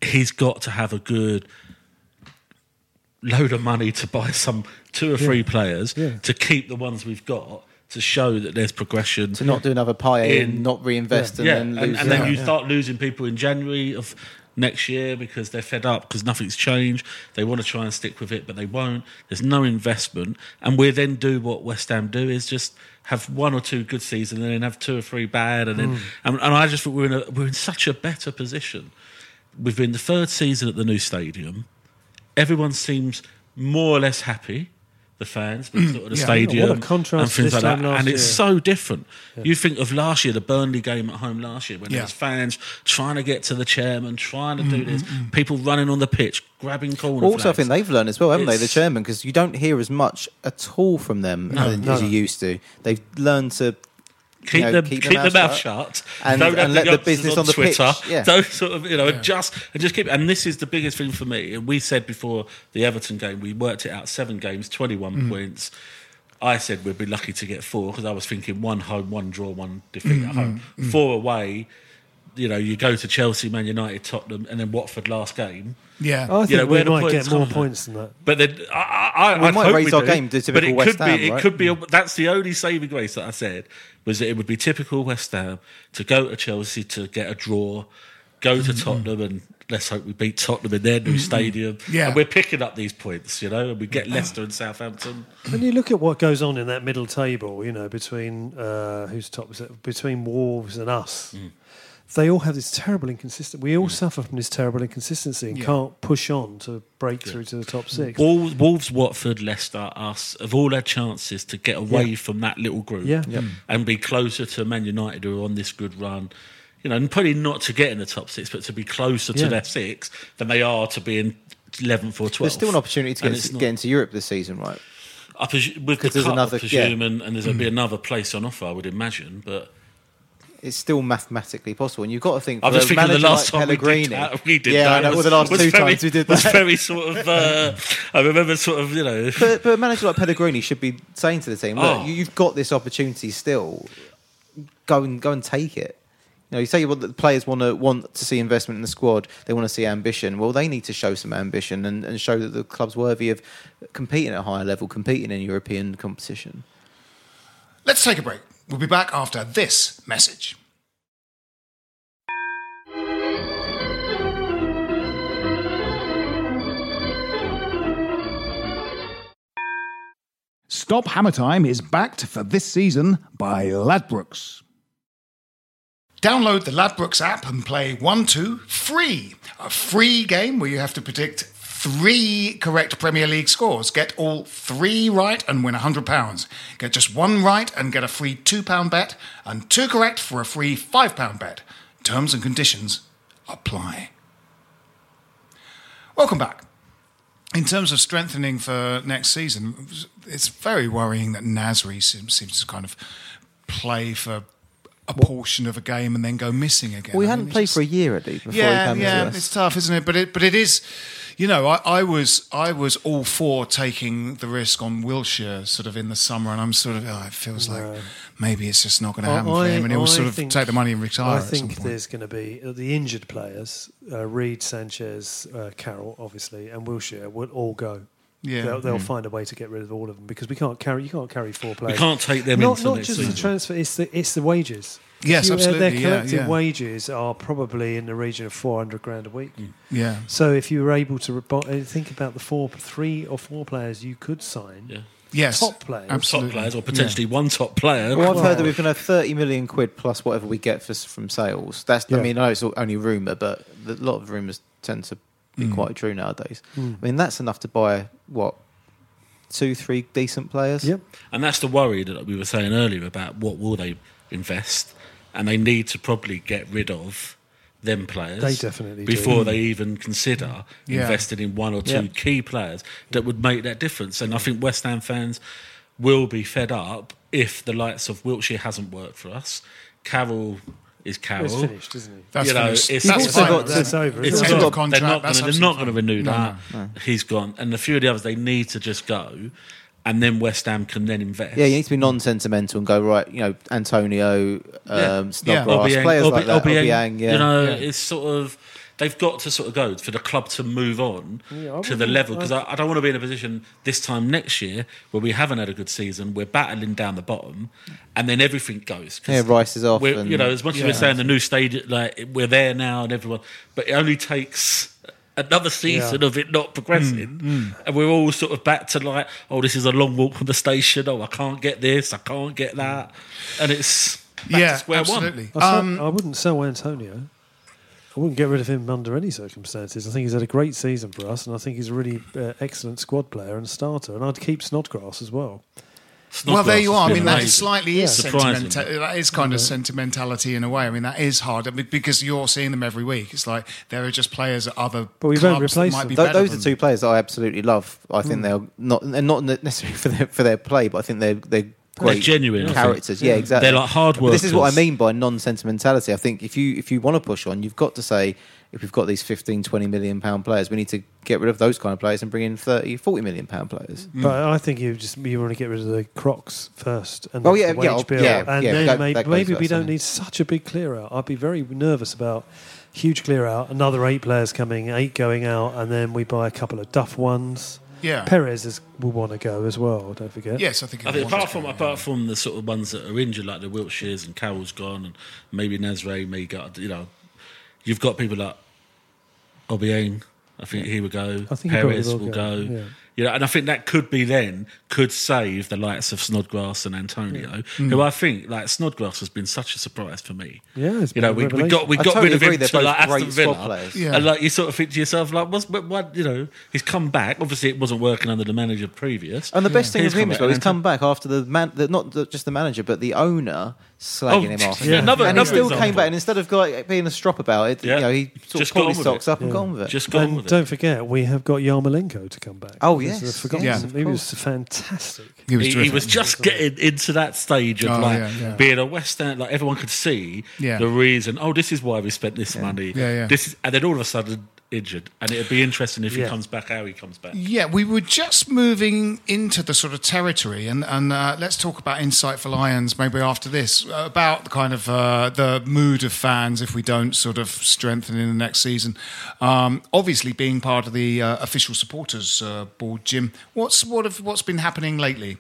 he's got to have a good load of money to buy some two or three players Yeah. to keep the ones we've got to show that there's progression. To not do another pie in, In- not reinvest, yeah, and and, then lose. and then out. you start losing people in January of next year because they're fed up because nothing's changed. They want to try and stick with it, but they won't. There's no investment, and we then do what West Ham do is just have one or two good seasons and then have two or three bad, and then mm. and, and I just think we're in a, we're in such a better position. We've been the third season at the new stadium. Everyone seems more or less happy. The fans, with mm. sort of the Yeah. stadium, What a contrast and things like that, and it's year. so different. You think of last year, the Burnley game at home last year, when Yeah. there was fans trying to get to the chairman, trying to mm, do mm, this, people running on the pitch, grabbing corner Also, I think they've learned as well, haven't they, the chairman? Because you don't hear as much at all from them as, no, as you no. used to. They've learned to keep, you know, them, keep keep, their the mouth mouth shut. shut, And- don't and let the business on the pitch, Twitter. yeah. Don't sort of you know just and just keep. And this is the biggest thing for me. And we said before the Everton game, we worked it out: seven games, twenty-one mm. points. I said we'd be lucky to get four because I was thinking one home, one draw, one defeat at mm, home, mm, four away. You know, you go to Chelsea, Man United, Tottenham, and then Watford last game. Yeah. Oh, I think You know, we where the might get more from. points than that. But then I, I, We I'd might hope raise we our do, game to but it West could be, It right? could be. A, that's the only saving grace that I said was that it would be typical West Ham to go to Chelsea to get a draw, go to Tottenham, and let's hope we beat Tottenham in their new stadium. Yeah. and we're picking up these points, you know, and we get Leicester and Southampton. When you look at what goes on in that middle table, you know, between uh, who's top was it? between Wolves and us, Mm. They all have this terrible inconsistency. We all mm. suffer from this terrible inconsistency and Yeah. can't push on to break through to the top six. Wolves, Wolves, Watford, Leicester, us have all had chances to get away Yeah. from that little group Yeah. and be closer to Man United who are on this good run. You know, and probably not to get in the top six, but to be closer to Yeah. their six than they are to be in 11th or 12th. There's still an opportunity to get, it's not- get into Europe this season, right? I presu- with the 'Cause there's cup, another- I presume, yeah. and, and there's going to be mm. another place on offer, I would imagine. But It's still mathematically possible, and you've got to think. I'm for just a thinking the manager last like time we Pellegrini, did that, we did yeah, that. I know. was- well, the last two very, times we did that was very sort of. Uh, I remember sort of, you know. But, but a manager like Pellegrini should be saying to the team, "Look, Oh. you- you've got this opportunity still. Go and go and take it." You know, you say what the players want to want to see investment in the squad. They want to see ambition. Well, they need to show some ambition and, and show that the club's worthy of competing at a higher level, competing in European competition. Let's take a break. We'll be back after this message. Stop Hammer Time is backed for this season by Ladbrokes. Download the Ladbrokes app and play 1 2 free. A free game where you have to predict three correct Premier League scores. Get all three right and win £100. Get just one right and get a free £2 bet, and two correct for a free £5 bet. Terms and conditions apply. Welcome back. In terms of strengthening for next season, it's very worrying that Nasri seems, to kind of play for a portion of a game and then go missing again. Well, he I hadn't mean, played it's for a just- year, Eddie, before yeah, he came yeah, to us. it's tough, isn't it? But it, but it is. You know, I, I was I was all for taking the risk on Wilshere sort of in the summer, and I'm sort of oh, it feels like maybe it's just not going to happen for him, and he'll sort of take the money and retire. I at think there's going to be uh, the injured players, uh, Reid, Sanchez, uh, Carroll, obviously, and Wilshere will all go. Yeah. they'll, Mm. they'll find a way to get rid of all of them because we can't carry. You can't carry four players. You can't take them not, into not just season. the transfer. It's the it's the wages. Yes, You- uh, absolutely, Their yeah, collective yeah. wages are probably in the region of four hundred grand a week. yeah. So if you were able to rebo- uh, think about the four, three or four players you could sign, Yeah. Yes, top players. top absolutely. players, or potentially one top player. Well, I've heard that we're going to have 30 million quid plus whatever we get for, from sales. That's, I mean, I know it's all- only rumour, but a lot of rumours tend to be Mm. quite true nowadays. I mean, that's enough to buy, what, two, three decent players? Yep. And that's the worry that we were saying earlier about what will they invest, and they need to probably get rid of them players. They definitely do. before they even consider Yeah. investing in one or two Yeah. key players that would make that difference. And I think West Ham fans will be fed up if the likes of Wiltshire hasn't worked for us. Carroll is Carroll. It's finished, isn't he? That's you know, finished. it's, That's it's, also got- That's- It's over. it's isn't end it? of got- contract, they're not gonna, they're not going to renew fine. that. He's gone, and a few of the others they need to just go, and then West Ham can then invest. Yeah, you need to be non-sentimental and go right. You know, Antonio, Yeah. um, Snodgrass, Obiang, players Obi- like that. Obiang, Obiang, yeah. You know, Yeah. it's sort of they've got to sort of go for the club to move on Yeah, to the level because I, I don't want to be in a position this time next year where we haven't had a good season, we're battling down the bottom, and then everything goes. 'Cause Yeah, Rice is off we're- and- you know, as much as we're saying the new stadium, like we're there now and everyone, but it only takes. Another season Yeah. of it not progressing, and we're all sort of back to like, oh, this is a long walk from the station. Oh, I can't get this, I can't get that, and it's back yeah, to square absolutely. I, sell- Um, I wouldn't sell Antonio. I wouldn't get rid of him under any circumstances. I think he's had a great season for us, and I think he's a really uh, excellent squad player and starter. And I'd keep Snodgrass as well. well, there you are. I mean, that amazing. is slightly Yeah. is Surprising. That is kind of sentimentality in a way. I mean, that is hard I mean, because you're seeing them every week. It's like there are just players at other But we clubs won't that replace might them. be Th- better those are two players that I absolutely love. I think they're not, and not necessarily for their for their play, but I think they're they're great genuine, I think. characters. Yeah, exactly. They're like hard But This is what I mean by non-sentimentality. I think if you if you want to push on, you've got to say if we've got these 15, 20 million pound players, we need to get rid of those kind of players and bring in 30, 40 million pound players. Mm. But I think you just you want to get rid of the crocks first, and Oh, the yeah, wage yeah, bill, yeah, and yeah, then that- maybe, that maybe without we don't need such a big clear out. I'd be very nervous about huge clear out, another eight players coming, eight going out, and then we buy a couple of duff ones. Yeah. Perez is, will want to go as well. Don't forget. Yes, I think. I think apart from going, apart from the sort of ones that are injured, like the Wilsheres and Carroll's gone, and maybe Nasri may go. You know, you've got people like Obiang. I think he would go. I think Perez will will go, go. yeah. You know, and I think that could be then could save the likes of Snodgrass and Antonio, Mm. who I think like Snodgrass has been such a surprise for me. Yeah, it's you know, been a we, we got we I got totally rid of him to like Aston Villa. Yeah. and like you sort of think to yourself like, what's but what you know? He's come back. Obviously, it wasn't working under the manager previous. And the best thing He's with him as well, he's come back after the man, the, not the, just the manager, but the owner slagging Oh, him off. yeah, another- and he still example. came back, and instead of like being a strop about it, Yeah. you know, he sort Just of pulled got his socks it. up and Yeah. got on with it. Just got on And with don't forget, we have got Yarmolenko to come back. Oh, Because uh, yes. I've forgotten Yeah. He was fantastic. He was, he, he was just getting into that stage of Oh, like yeah, yeah. being a West End, like everyone could see Yeah. the reason. Oh, this is why we spent this money. Yeah, yeah. This is, and then all of a sudden injured, and it'd be interesting if he comes back, how he comes back. Yeah, we were just moving into the sort of territory, and, and uh, let's talk about Insight for Lions maybe after this uh, about the kind of uh, the mood of fans if we don't sort of strengthen in the next season. Um, obviously, being part of the uh, official supporters uh, board, Jim, what's what have, what's been happening lately?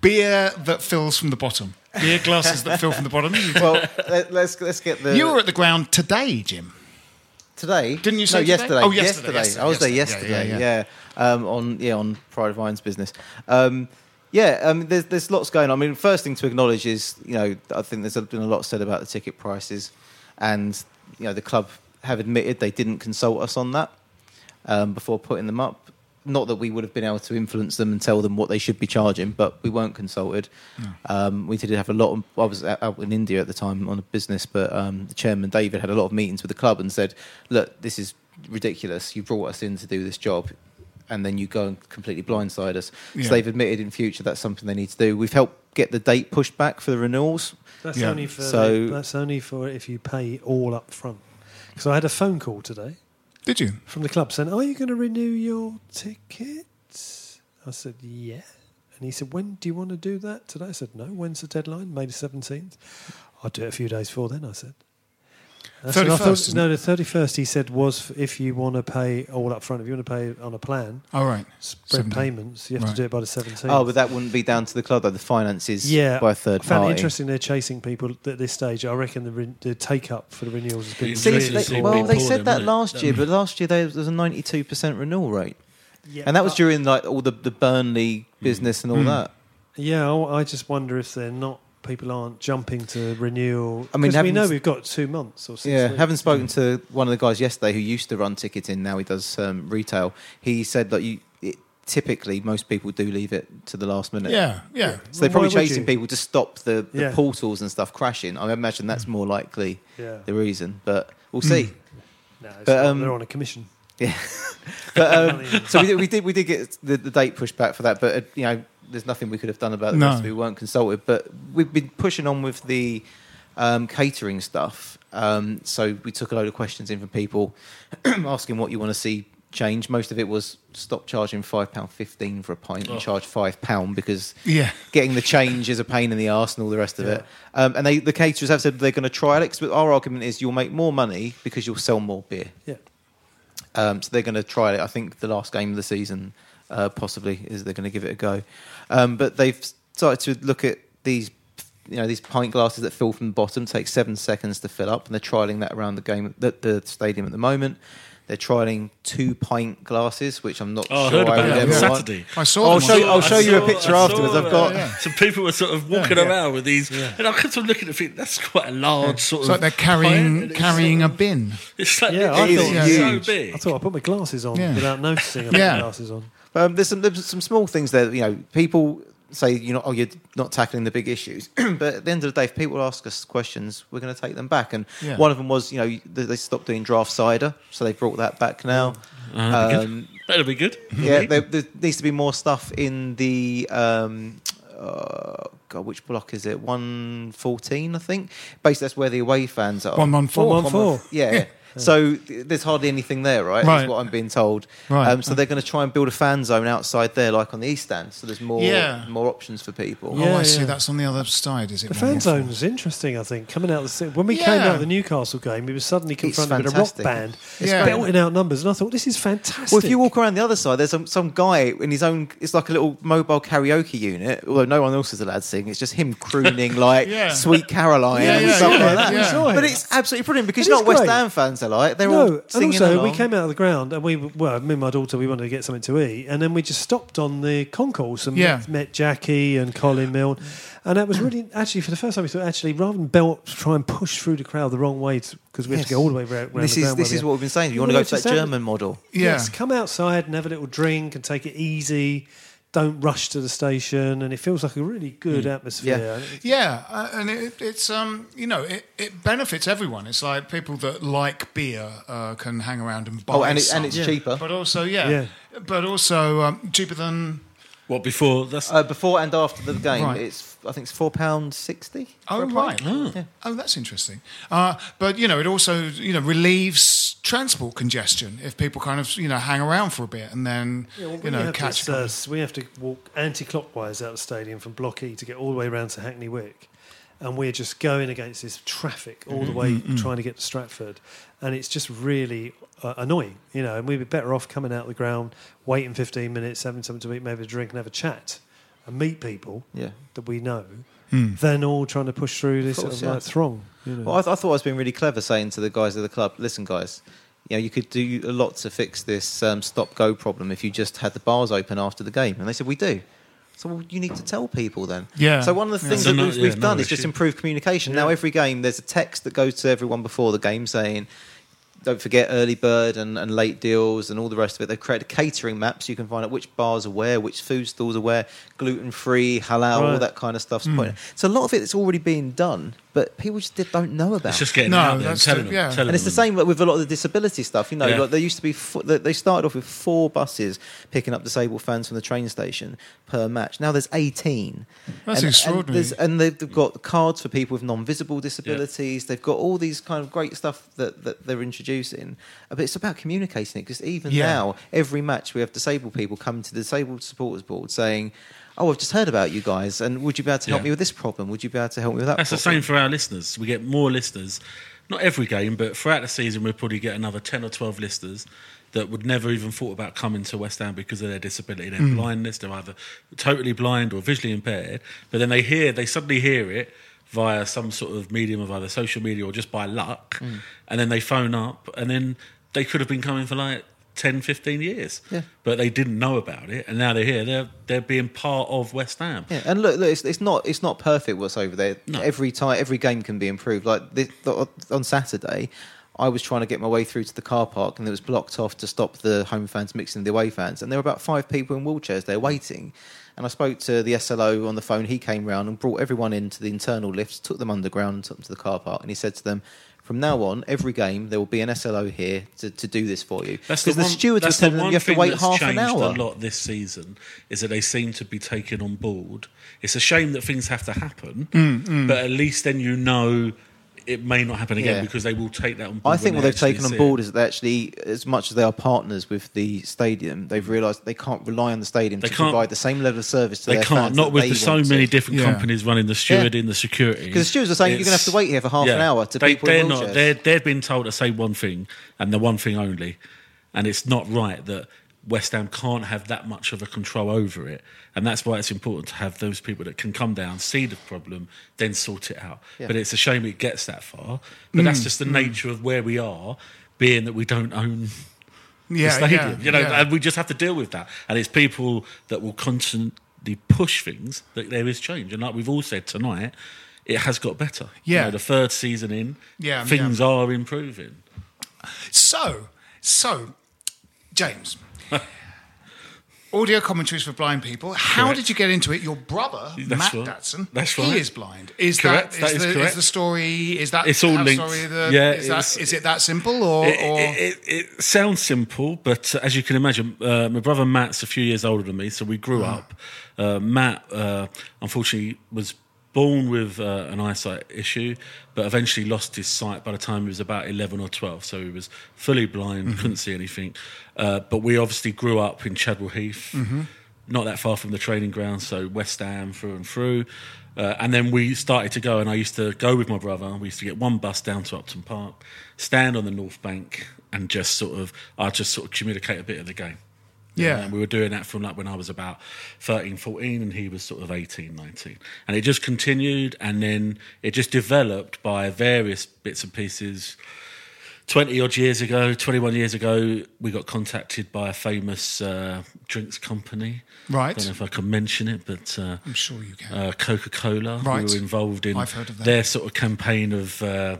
Beer that fills from the bottom, beer glasses that fill from the bottom. well, let, let's let's get the. You were at the ground today, Jim. Today, Didn't you say No, today? yesterday. Oh, yesterday, yesterday, I was there yesterday. Yeah, yesterday. yeah, Yeah, Um, on yeah on Pride of Irons business. Um, yeah, um, there's there's lots going on. I mean, first thing to acknowledge is you know I think there's been a lot said about the ticket prices, and you know the club have admitted they didn't consult us on that um, before putting them up. Not that we would have been able to influence them and tell them what they should be charging, but we weren't consulted. Um, we did have a lot. Of, I was out out in India at the time on a business, but um, the chairman David had a lot of meetings with the club and said, "Look, this is ridiculous. You brought us in to do this job." And then you go and completely blindside us. Yeah. So they've admitted in future that's something they need to do. We've helped get the date pushed back for the renewals. That's Yeah. only for So- that's only for if you pay all up front. Because I had a phone call today Did you? from the club saying, "Are you going to renew your tickets?" I said, "Yeah." And he said, "When do you want to do that?" Today I said, "No." When's the deadline? May the seventeenth. I'll do it a few days before then. I said. I said, I 31st, no, the thirty-first. He said was if you want to pay all up front. If you want to pay on a plan, All right. spread 17th. payments. You have Right. to do it by the seventeenth. Oh, but that wouldn't be down to the club, though. The finances yeah, by a third I found party. it interesting they're chasing people at this stage. I reckon the, re- the take up for the renewals has been It's See, really really they- see poor. well, they said that wasn't last year, but last year there was a 92% renewal rate. Yeah, and that was uh, during like all the, the Burnley business and all hmm. that. Yeah, I I just wonder if they're not people aren't jumping to renewal. I mean, 'Cause we know we've got two months or six Yeah, weeks. having spoken to one of the guys yesterday who used to run ticketing, now he does um, retail. He said that you it, typically most people do leave it to the last minute. Yeah, yeah. So they're probably chasing you? people to stop the, the Yeah. portals and stuff crashing. I imagine that's more likely Yeah. the reason, but we'll see. No, But, not. um, they're on a commission. Yeah. but um, so we did, we did we did get the, the date pushed back for that, but uh, you know, there's nothing we could have done about it. No. because We weren't consulted, but we've been pushing on with the um, catering stuff. Um, so we took a load of questions in from people asking what you want to see change. Most of it was stop charging five pound fifteen for a pint and charge five pound because Yeah. getting the change is a pain in the arse and all the rest of it. Um, and they, the caterers have said they're going to try it. it. 'cause our argument is you'll make more money because you'll sell more beer. Yeah. Um, so they're going to try it. I think the last game of the season, uh, possibly, is they're going to give it a go. Um, but they've started to look at these, you know, these pint glasses that fill from the bottom take seven seconds to fill up, and they're trialing that around the game, the, the stadium at the moment. They're trialing two pint glasses, which I'm not Oh, I sure heard I about would that ever on want. Saturday. I saw I'll show you- I'll I show you a picture I afterwards. saw I've got- that. some people were sort of walking around with these, and I kept on looking at it. That's quite a large sort It's of. like they're carrying pint, and carrying a bin. It's like Yeah, I it is thought- so huge. big. I thought I put my glasses on Yeah. without noticing I put Yeah. my glasses on. Um, there's some there's some small things there. that, You know, people say you know, oh, you're not tackling the big issues, but at the end of the day, if people ask us questions, we're going to take them back. And Yeah. one of them was, you know, they they stopped doing draft cider, so they brought that back now. that'd be Um, That'll be good. yeah, there, there needs to be more stuff in the. Um, uh, God, which block is it? One fourteen, I think. Basically, that's where the away fans are. 114. 114. Yeah. So th- there's hardly anything there, right? Right. Is what I'm being told. Right. Um, so they're going to try and build a fan zone outside there, like on the east stand. So there's more Yeah. more options for people. Oh, Yeah, I see. yeah. That's on the other side, is it? The fan 114? zone was interesting, I think, coming out of the ci- when we came Yeah. out of the Newcastle game, we were suddenly confronted with a rock fantastic. band It's Yeah. belting out numbers, and I thought this is fantastic. Well, if you walk around the other side, there's some, some guy in his own. It's like a little mobile karaoke unit. Although no one else is allowed to sing, it's just him crooning like Yeah. "Sweet Caroline" Yeah, and yeah, stuff yeah, like that. yeah. But it's absolutely brilliant because It you're is what West great. Ham fans are like. They're no, all and also along. we came out of the ground and we well, me and my daughter we wanted to get something to eat, and then we just stopped on the concourse and Yeah. met, met Jackie and Colin Milne, and that was really actually for the first time we thought actually rather than belt try and push through the crowd the wrong way because we have to go all the way around. This the is this where is we what we've been saying. You Well, want to go to that German model. Yeah. Yes, come outside and have a little drink and take it easy. Don't rush to the station, and it feels like a really good atmosphere. Yeah, uh, and it, it's um, you know, it, it benefits everyone. It's like people that like beer uh, can hang around and buy. Oh, and, it, some. and it's cheaper. But also, yeah, Yeah. but also um, cheaper than. What before? That's Uh, before and after the game, Right. it's I think it's four pound sixty. Oh right. Oh. that's interesting. Uh, but you know, it also you know relieves transport congestion if people kind of you know hang around for a bit and then you know catch. this, a uh, we have to walk anti-clockwise out of the stadium from Block E to get all the way around to Hackney Wick, and we're just going against this traffic all the way trying to get to Stratford, and it's just really uh, annoying, you know. And we'd be better off coming out of the ground, waiting 15 minutes, having something to eat, maybe a drink, and have a chat, and meet people Yeah. that we know, than all trying to push through this course, sort of yeah. like throng. You know. Well, I, th- I thought I was being really clever saying to the guys of the club, listen, guys, you know, you could do a lot to fix this um, stop-go problem if you just had the bars open after the game. And they said, we do. So well, you need to tell people then. Yeah. So one of the things So that no- we've, yeah, we've no done is just issue. improve communication. Now every game there's a text that goes to everyone before the game saying, don't forget early bird and, and late deals and all the rest of it. They've created catering maps so you can find out which bars are where, which food stalls are where, gluten free, halal, all that kind of stuff. Hmm. pointed. So a lot of it is already being done, but people just did- don't know about. it's it. just getting No, out there and telling the- them. yeah. telling And it's the same with a lot of the disability stuff. You know, Yeah. like there used to be fo- they they started off with four buses picking up disabled fans from the train station per match. Now there's 18. That's and, extraordinary. And, and they've, they've got cards for people with non-visible disabilities. They've got all these kind of great stuff that, that they're introducing. Uh, But it's about communicating it because even Yeah. now, every match we have disabled people coming to the disabled supporters board saying. Oh, I've just heard about you guys, and would you be able to help Yeah. me with this problem? Would you be able to help me with that? That's the same for our listeners. We get more listeners. Not every game, but throughout the season, we'll probably get another 10 or 12 listeners that would never even thought about coming to West Ham because of their disability, their hmm. blindness. They're either totally blind or visually impaired. But then they hear, they suddenly hear it via some sort of medium of either social media or just by luck. Hmm. And then they phone up, and then they could have been coming for like 10, 15 years. Yeah. But they didn't know about it, and now they're here. They're they're being part of West Ham. Yeah, and look, look it's, it's not it's not perfect what's over there. No. Every time, every game can be improved. Like this, on Saturday, I was trying to get my way through to the car park, and it was blocked off to stop the home fans mixing the away fans. And there were about five people in wheelchairs there waiting. And I spoke to the SLO on the phone. He came round and brought everyone into the internal lifts, took them underground, took them to the car park. And he said to them, "From now on, every game there will be an SLO here to, to do this for you." That's Because the, one- stewards that's telling the them you have to wait half an hour. A lot this season is that they seem to be taken on board. It's a shame that things have to happen, Mm, but at least then you know it may not happen again Yeah. because they will take that on board. I think what they they've taken on board is that they actually, as much as they are partners with the stadium, they've mm. realised they can't rely on the stadium They to can't- provide the same level of service to They their can't, fans. not with they the so many to. different Yeah. companies running the stewarding, the security. Because the stewards are saying you're gonna have to It's- wait here for half an hour to they, people in they're not. wheelchairs. They're, they've been told to say one thing and the one thing only, and it's not right that West Ham can't have that much of a control over it, and that's why it's important to have those people that can come down, see the problem, then sort it out. Yeah. But it's a shame it gets that far. But that's mm. just the nature of where we are, being that we don't own Yeah, the stadium. yeah, you know, yeah. and we just have to deal with that. And it's people that will constantly push things that there is change. And like we've all said tonight, it has got better. You Yeah. know, the third season in, Yeah, things yeah. are improving. So, so, James, audio commentaries for blind people. How Correct. did you get into it? Your brother, That's Matt right. Datson, That's he is blind. Is Correct. that, That is is the, correct. the story? Is that It's all linked. Sorry, the, Yeah, is, it that, is it that simple, or, It, or it, it, it sounds simple, but uh, as you can imagine, uh, my brother Matt's a few years older than me, so we grew Ah. up. Uh, Matt, uh, unfortunately, was born with uh, an eyesight issue, but eventually lost his sight by the time he was about 11 or 12. So he was fully blind, Mm-hmm. couldn't see anything. Uh, but we obviously grew up in Chadwell Heath, Mm-hmm. not that far from the training ground, so West Ham through and through. Uh, and then we started to go, and I used to go with my brother. We used to get one bus down to Upton Park, stand on the North Bank, and just sort of, I just sort of communicate a bit of the game. Yeah. And we were doing that from like when I was about 13, 14, and he was sort of 18, 19. And it just continued, and then it just developed by various bits and pieces. 20 odd years ago, 21 years ago, we got contacted by a famous uh, drinks company. Right. I don't know if I can mention it, but uh, I'm sure you can. uh, Coca Cola. Right. We were involved in I've heard of that. their sort of campaign of uh,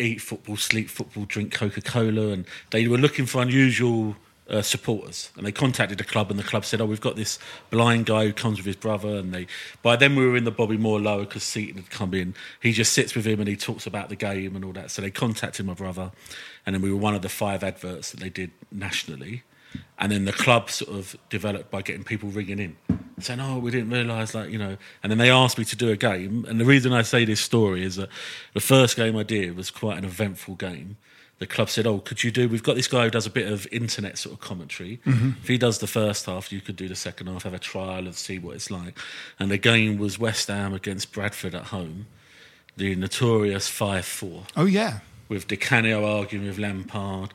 eat football, sleep football, drink Coca Cola, and they were looking for unusual. Uh, supporters. And they contacted the club and the club said oh we've got this blind guy who comes with his brother. And they by then we were in the Bobby Moore lower because Seaton had come in. He just sits with him and he talks about the game and all that. So they contacted my brother and then we were one of the five adverts that they did nationally. And then the club sort of developed by getting people ringing in saying oh we didn't realise like you know. And then they asked me to do a game. And the reason I say this story is that the first game I did was quite an eventful game the club said, "Oh, could you do? We've got this guy who does a bit of internet sort of commentary. Mm-hmm. If he does the first half, you could do the second half, have a trial and see what it's like." And the game was West Ham against Bradford at home, the notorious five-four. Oh yeah, with Di Canio arguing with Lampard.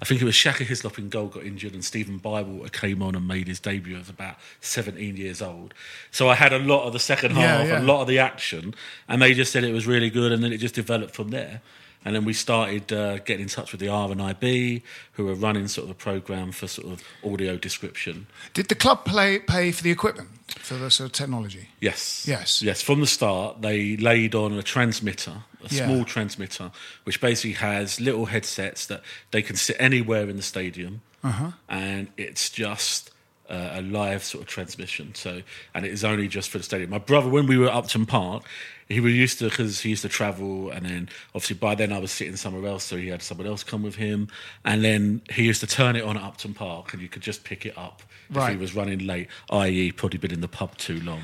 I think it was Shaka Hislop in goal got injured, and Stephen Bywater came on and made his debut at about 17 years old. So I had a lot of the second Yeah, half, yeah. a lot of the action, and they just said it was really good, and then it just developed from there. And then we started uh, getting in touch with the RNIB, who were running sort of a program for sort of audio description. did the club play, pay for the equipment for the sort of technology? Yes. Yes. Yes. From the start, they laid on a transmitter, a Yeah. small transmitter, which basically has little headsets that they can sit anywhere in the stadium, Uh-huh. and it's just. Uh, a live sort of transmission, so and it is only just for the stadium. My brother, when we were at Upton Park, he was used to because he used to travel, and then obviously by then I was sitting somewhere else, so he had someone else come with him, and then he used to turn it on at Upton Park, and you could just pick it up if he was running late, i.e., probably been in the pub too long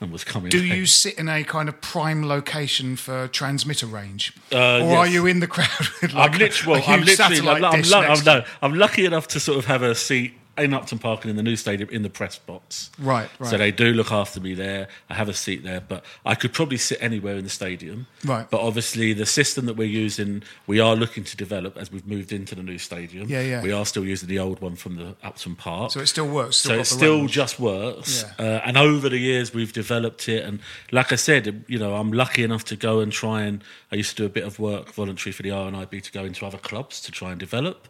and was coming. Do late. you sit in a kind of prime location for transmitter range, Uh, or are you in the crowd with like I'm a- literally, a, I'm literally, I'm, I'm, I'm, I'm lucky enough to sort of have a seat in Upton Park and in the new stadium in the press box. Right, right. So they do look after me there. I have a seat there, but I could probably sit anywhere in the stadium. Right. But obviously, the system that we're using, we are looking to develop as we've moved into the new stadium. Yeah, yeah. We are still using the old one from the Upton Park. So it still works. Still so it still range. just works. Yeah. Uh, and over the years, we've developed it. And like I said, you know, I'm lucky enough to go and try and. I used to do a bit of work voluntary for the RNIB to go into other clubs to try and develop.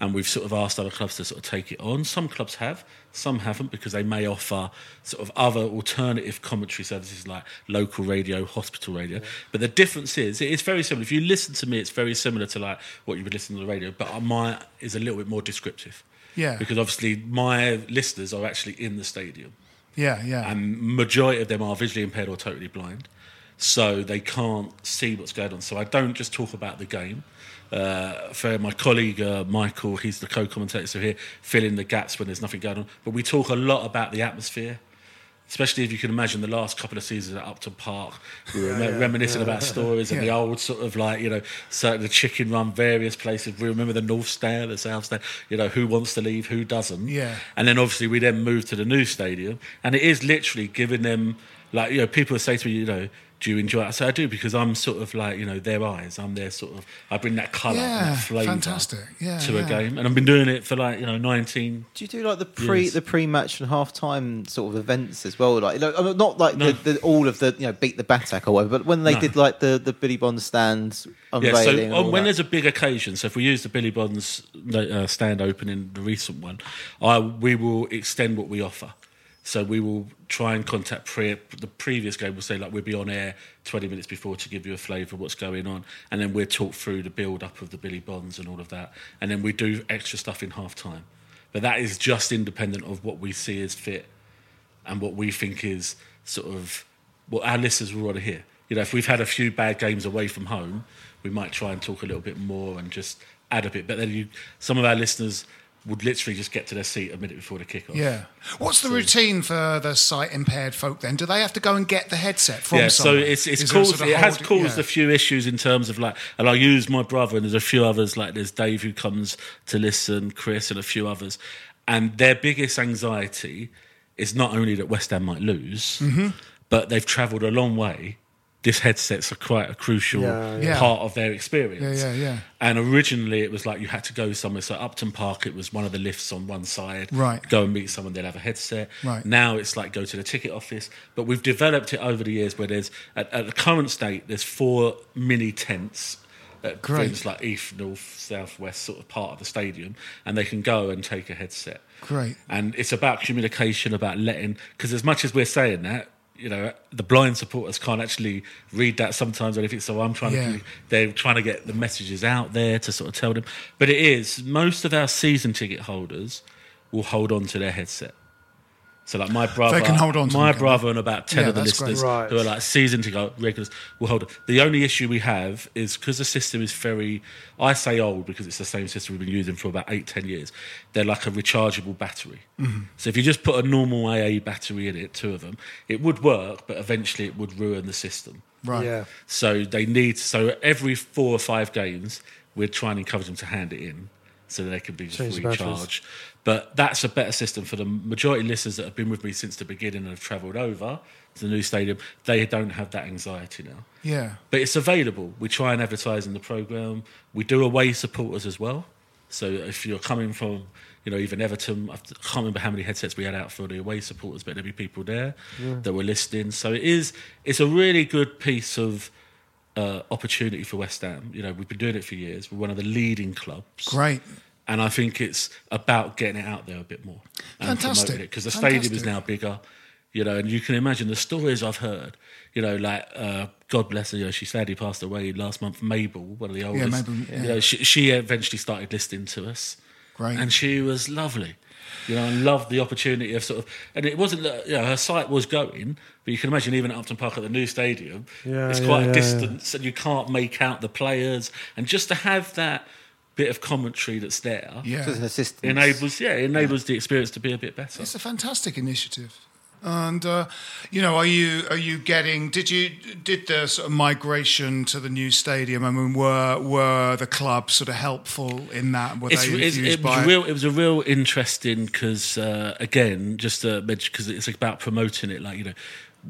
And we've sort of asked other clubs to sort of take it on. Some clubs have, some haven't, because they may offer sort of other alternative commentary services like local radio, hospital radio. But the difference is, it is very similar. If you listen to me, it's very similar to like what you would listen to the radio, but mine is a little bit more descriptive. Yeah. Because obviously my listeners are actually in the stadium Yeah, yeah. and majority of them are visually impaired or totally blind, so they can't see what's going on. So I don't just talk about the game. Uh, for my colleague uh, Michael, he's the co-commentator, so here fill in the gaps when there's nothing going on. But we talk a lot about the atmosphere. Especially if you can imagine the last couple of seasons at Upton Park, we were re- reminiscing about stories and the old sort of like you know, certain the chicken run, various places. We remember the North Stand, the South Stand. You know, who wants to leave, who doesn't. Yeah. And then obviously we then moved to the new stadium, and it is literally giving them like you know people say to me, you know, do you enjoy it? I say I do because I'm sort of like you know their eyes. I'm their sort of I bring that colour and Yeah, that flavour fantastic. Yeah, to a game, and I've been doing it for like you know 19. Do you do like the pre Yes. the pre match and half time sort of events as well? Like, like, I not like No. the, the, all of the you know beat the Batak or whatever, but when they No. did like the the Billy Bond stands unveiling. Yeah, so and all um, when that. there's a big occasion, so if we use the Billy Bonds uh, stand opening, the recent one, I, we will extend what we offer. So we will try and contact pre- the previous game. We'll say like we'll be on air 20 minutes before to give you a flavour of what's going on, and then we'll talk through the build up of the Billy Bonds and all of that, and then we do extra stuff in half time. But that is just independent of what we see as fit and what we think is sort of what our listeners will want to hear. You know, if we've had a few bad games away from home, we might try and talk a little bit more and just add a bit. But then you, some of our listeners would literally just get to their seat a minute before the kickoff. yeah. What's the routine for the sight impaired folk then? Do they have to go and get the headset from yeah, so it's it's Is caused sort of it has hold- caused yeah. a few issues in terms of like, and I use my brother and there's a few others like there's Dave who comes to listen, Chris and a few others, and their biggest anxiety is not only that West Ham might lose, Mm-hmm. but they've travelled a long way. This headset's a quite a crucial Yeah, yeah. part of their experience. Yeah, yeah, yeah. And originally it was like you had to go somewhere. So Upton Park, it was one of the lifts on one side. Right. Go and meet someone, they'd have a headset. Right. Now it's like go to the ticket office. But we've developed it over the years where there's, at, at the current state, there's four mini tents. At Great. things like east, north, south, west, sort of part of the stadium, and they can go and take a headset. Great. And it's about communication, about letting, because as much as we're saying that, you know, the blind supporters can't actually read that sometimes or anything. So I'm trying Yeah. to, they're trying to get the messages out there to sort of tell them. But it is, most of our season ticket holders will hold on to their headset. So like my brother, can hold on to my them, brother and about ten Yeah, of the listeners Right. who are like season ticket regulars will hold. it. The only issue we have is because the system is very, I say old because it's the same system we've been using for about eight, ten years. They're like a rechargeable battery. Mm-hmm. So if you just put a normal AA battery in it, two of them, it would work, but eventually it would ruin the system. Right. Yeah. So they need so every four or five games, we're trying to encourage them to hand it in so they can be just Change the batteries. recharged. But that's a better system for the majority of listeners that have been with me since the beginning and have travelled over to the new stadium. They don't have that anxiety now. Yeah. But it's available. We try and advertise in the programme. We do away supporters as well. So if you're coming from, you know, even Everton, I can't remember how many headsets we had out for the away supporters, but there'll be people there that were listening. So it is, it's a really good piece of uh, opportunity for West Ham. You know, we've been doing it for years. We're one of the leading clubs. Great. And I think it's about getting it out there a bit more. and Fantastic. it, Because the stadium is now bigger, you know, and you can imagine the stories I've heard, you know, like, uh, God bless her, you know, she sadly passed away last month, Mabel, one of the oldest. yeah, Mabel, yeah. You know, she, she eventually started listening to us. Great. And she was lovely. You know, and loved the opportunity of sort of, and it wasn't, that, you know, her sight was going, but you can imagine even at Upton Park at the new stadium, Yeah, it's quite yeah, a yeah. distance and you can't make out the players. And just to have that bit of commentary that's there Yeah. Just an enables, yeah, enables the experience to be a bit better. It's a fantastic initiative. And uh, you know, are you are you getting? Did you did the sort of migration to the new stadium? I mean, were were the clubs sort of helpful in that? Were It's, they it's, it, was by real, it was a real interesting because uh, again, just to mention because it's about promoting it. Like you know,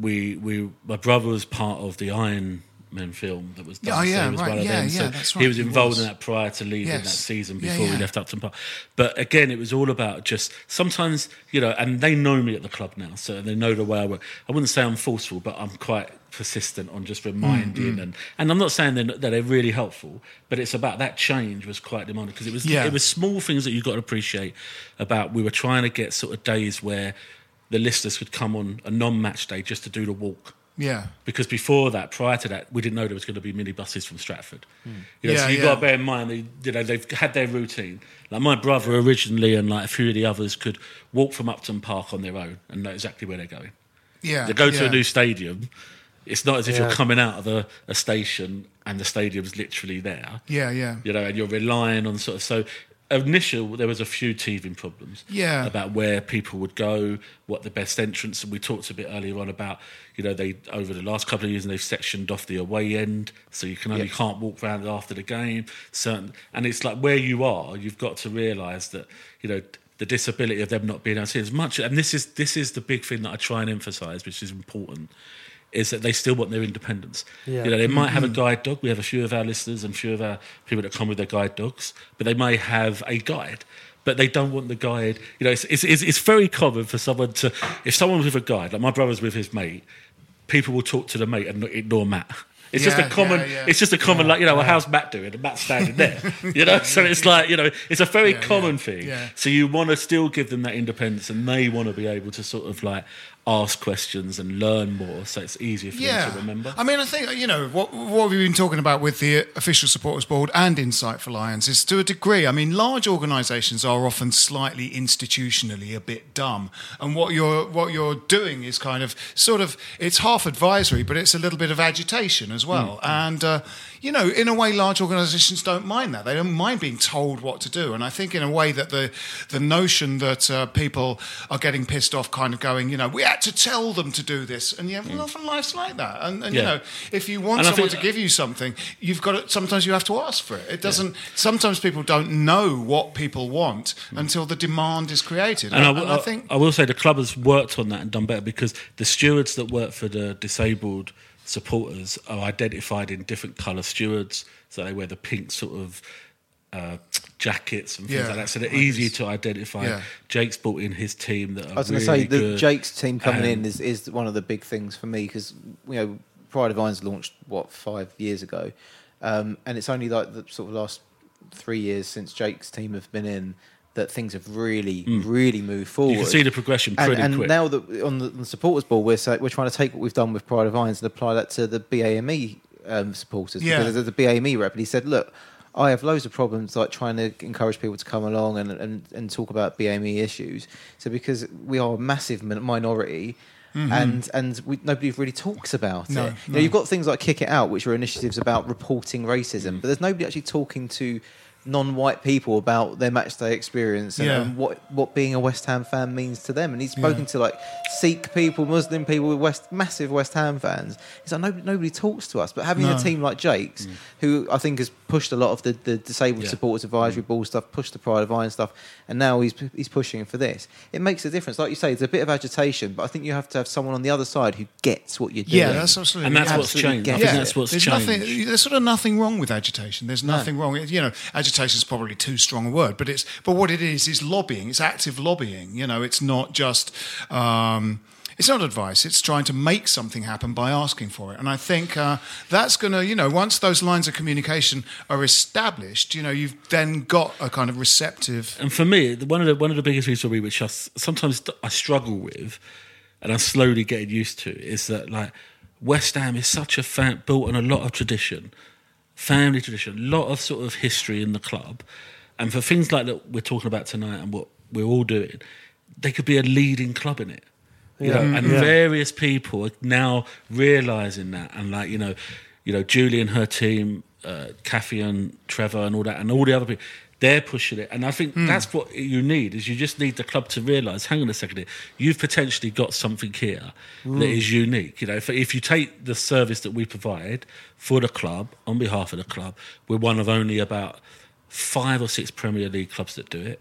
we we my brother was part of the Iron Man film that was done. Oh, yeah, right, of yeah, them. yeah, So that's He right, was he involved was. in that prior to leaving Yes. that season Yeah, before we yeah. left Upton Park. But again, it was all about just sometimes you know, and they know me at the club now, so they know the way I work. I wouldn't say I'm forceful, but I'm quite persistent on just reminding Mm, and and I'm not saying they're, that they're really helpful, but it's about that change was quite demanding because it was Yeah. it was small things that you got to appreciate about. We were trying to get sort of days where the listeners could come on a non-match day just to do the walk. Yeah. Because before that, prior to that, we didn't know there was going to be minibuses from Stratford. You know, Yeah, so you've yeah. got to bear in mind, they, you know, they've had their routine. Like my brother originally and like a few of the others could walk from Upton Park on their own and know exactly where they're going. Yeah, They go to yeah. a new stadium. It's not as if Yeah. you're coming out of a, a station and the stadium's literally there Yeah, yeah. you know, and you're relying on sort of so. Initial, there was a few teething problems. Yeah. About where people would go, what the best entrance, and we talked a bit earlier on about, you know, they over the last couple of years, and they've sectioned off the away end, so you can only Yep. can't walk around after the game. Certain, and it's like where you are, you've got to realise that, you know. The disability of them not being able to see as much, and this is this is the big thing that I try and emphasise, which is important, is that they still want their independence. Yeah. You know, they might have a Mm-hmm. guide dog. We have a few of our listeners and a few of our people that come with their guide dogs, but they may have a guide. But they don't want the guide. You know, it's, it's, it's, it's very common for someone to, if someone's with a guide, like my brother's with his mate, people will talk to the mate and ignore Matt. It's just Yeah, a common. yeah, yeah. It's just a common, like you know, well, how's Matt doing? And Matt's standing there, you know. so it's like you know, it's a very common thing. So you want to still give them that independence, and they want to be able to sort of like ask questions and learn more, so it's easier for them to remember. I mean, I think you know what what we've been talking about with the official supporters board and Insight for Lions is to a degree. I mean, large organisations are often slightly institutionally a bit dumb, and what you're what you're doing is kind of sort of it's half advisory, but it's a little bit of agitation as well. And uh, you know, in a way, large organisations don't mind that. They don't mind being told what to do. And I think in a way that the the notion that uh, people are getting pissed off, kind of going, you know, we had to tell them to do this, and yeah, well, often life's like that. And, and you know, if you want And someone think- to give you something, you've got to, sometimes you have to ask for it. It doesn't. Sometimes people don't know what people want until the demand is created. Mm. And I, And, will- I I- think I will say the club has worked on that and done better because the stewards that work for the disabled supporters are identified in different colour stewards. So they wear the pink sort of uh, jackets and things Yeah, like that. So they're like easy to identify. Yeah. Jake's brought in his team that are I was going to really say the good. Jake's team coming in Um, is, is one of the big things for me because you know Pride of Irons launched what five years ago, um, and it's only like the sort of last three years since Jake's team have been in that things have really really moved forward. You can see the progression and, pretty and quick. now that on the, on the supporters board, we're say, we're trying to take what we've done with Pride of Irons and apply that to the BAME um, supporters. Yeah. Because there's a BAME rep, and he said, "Look, I have loads of problems like trying to encourage people to come along and and, and talk about BAME issues. So because we are a massive min- minority." And and we, nobody really talks about Mm-hmm. No, it. You know, you've got things like Kick It Out, which are initiatives about reporting racism, but there's nobody actually talking to non-white people about their match day experience and, Yeah. and what what being a West Ham fan means to them. And he's spoken to like Sikh people, Muslim people, with West massive West Ham fans. He's like nobody, nobody talks to us. But having No. a team like Jake's, mm. who I think has pushed a lot of the, the disabled Yeah. supporters advisory ball stuff, pushed the Pride of Iron stuff, and now he's he's pushing for this. It makes a difference. Like you say, it's a bit of agitation, but I think you have to have someone on the other side who gets what you're doing. yeah, that's absolutely. and that's yeah. what's absolutely changed. get I think Yeah, that's what's there's changed. nothing. There's sort of nothing wrong with agitation. There's nothing wrong. You know, agitation is probably too strong a word, but it's but what it is is lobbying. It's active lobbying. You know, it's not just. Um, it's not advice. It's trying to make something happen by asking for it. And I think uh, that's going to, you know, once those lines of communication are established, you know, you've then got a kind of receptive. And for me, one of the one of the biggest things for me, which I sometimes I struggle with, and I'm slowly getting used to, is that like West Ham is such a fan, built on a lot of tradition, family tradition, a lot of sort of history in the club, and for things like that we're talking about tonight and what we're all doing, they could be a leading club in it. You Yeah. know, and Yeah. various people are now realizing that, and like you know, you know, Julie and her team, uh, Kathy and Trevor and all that, and all the other people. They're pushing it, and I think Hmm. that's what you need. Is you just need the club to realise, hang on a second, here, you've potentially got something here Hmm. that is unique. You know, if, if you take the service that we provide for the club on behalf of the club, we're one of only about five or six Premier League clubs that do it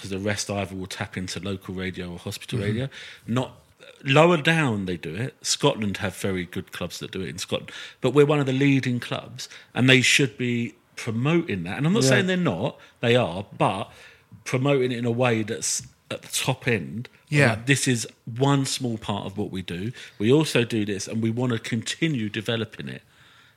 because the rest either will tap into local radio or hospital Mm-hmm. radio. Not lower down they do it. Scotland have very good clubs that do it in Scotland, but we're one of the leading clubs, and they should be promoting that. And I'm not Yeah. saying they're not; they are, but promoting it in a way that's at the top end. Yeah. Like, this is one small part of what we do. We also do this, and we want to continue developing it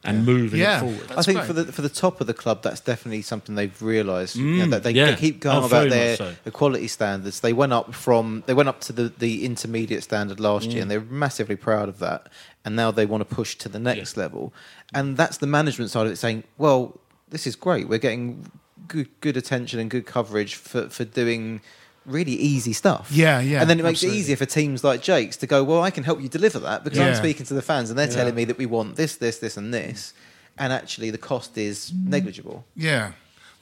and moving Yeah. it forward. I think great. for the for the top of the club, that's definitely something they've realised. you know, Mm, that they, yeah. they keep going Oh, about their much so. equality standards. They went up from they went up to the, the intermediate standard last Mm. year, and they're massively proud of that. And now they want to push to the next level, and that's the management side of it, saying, "Well, this is great. We're getting good good attention and good coverage for for doing." Really easy stuff. Yeah, yeah, And then it makes absolutely. it easier for teams like Jake's to go, well, I can help you deliver that because I'm speaking to the fans and they're Yeah. telling me that we want this, this, this, and this and actually the cost is mm. negligible. Yeah.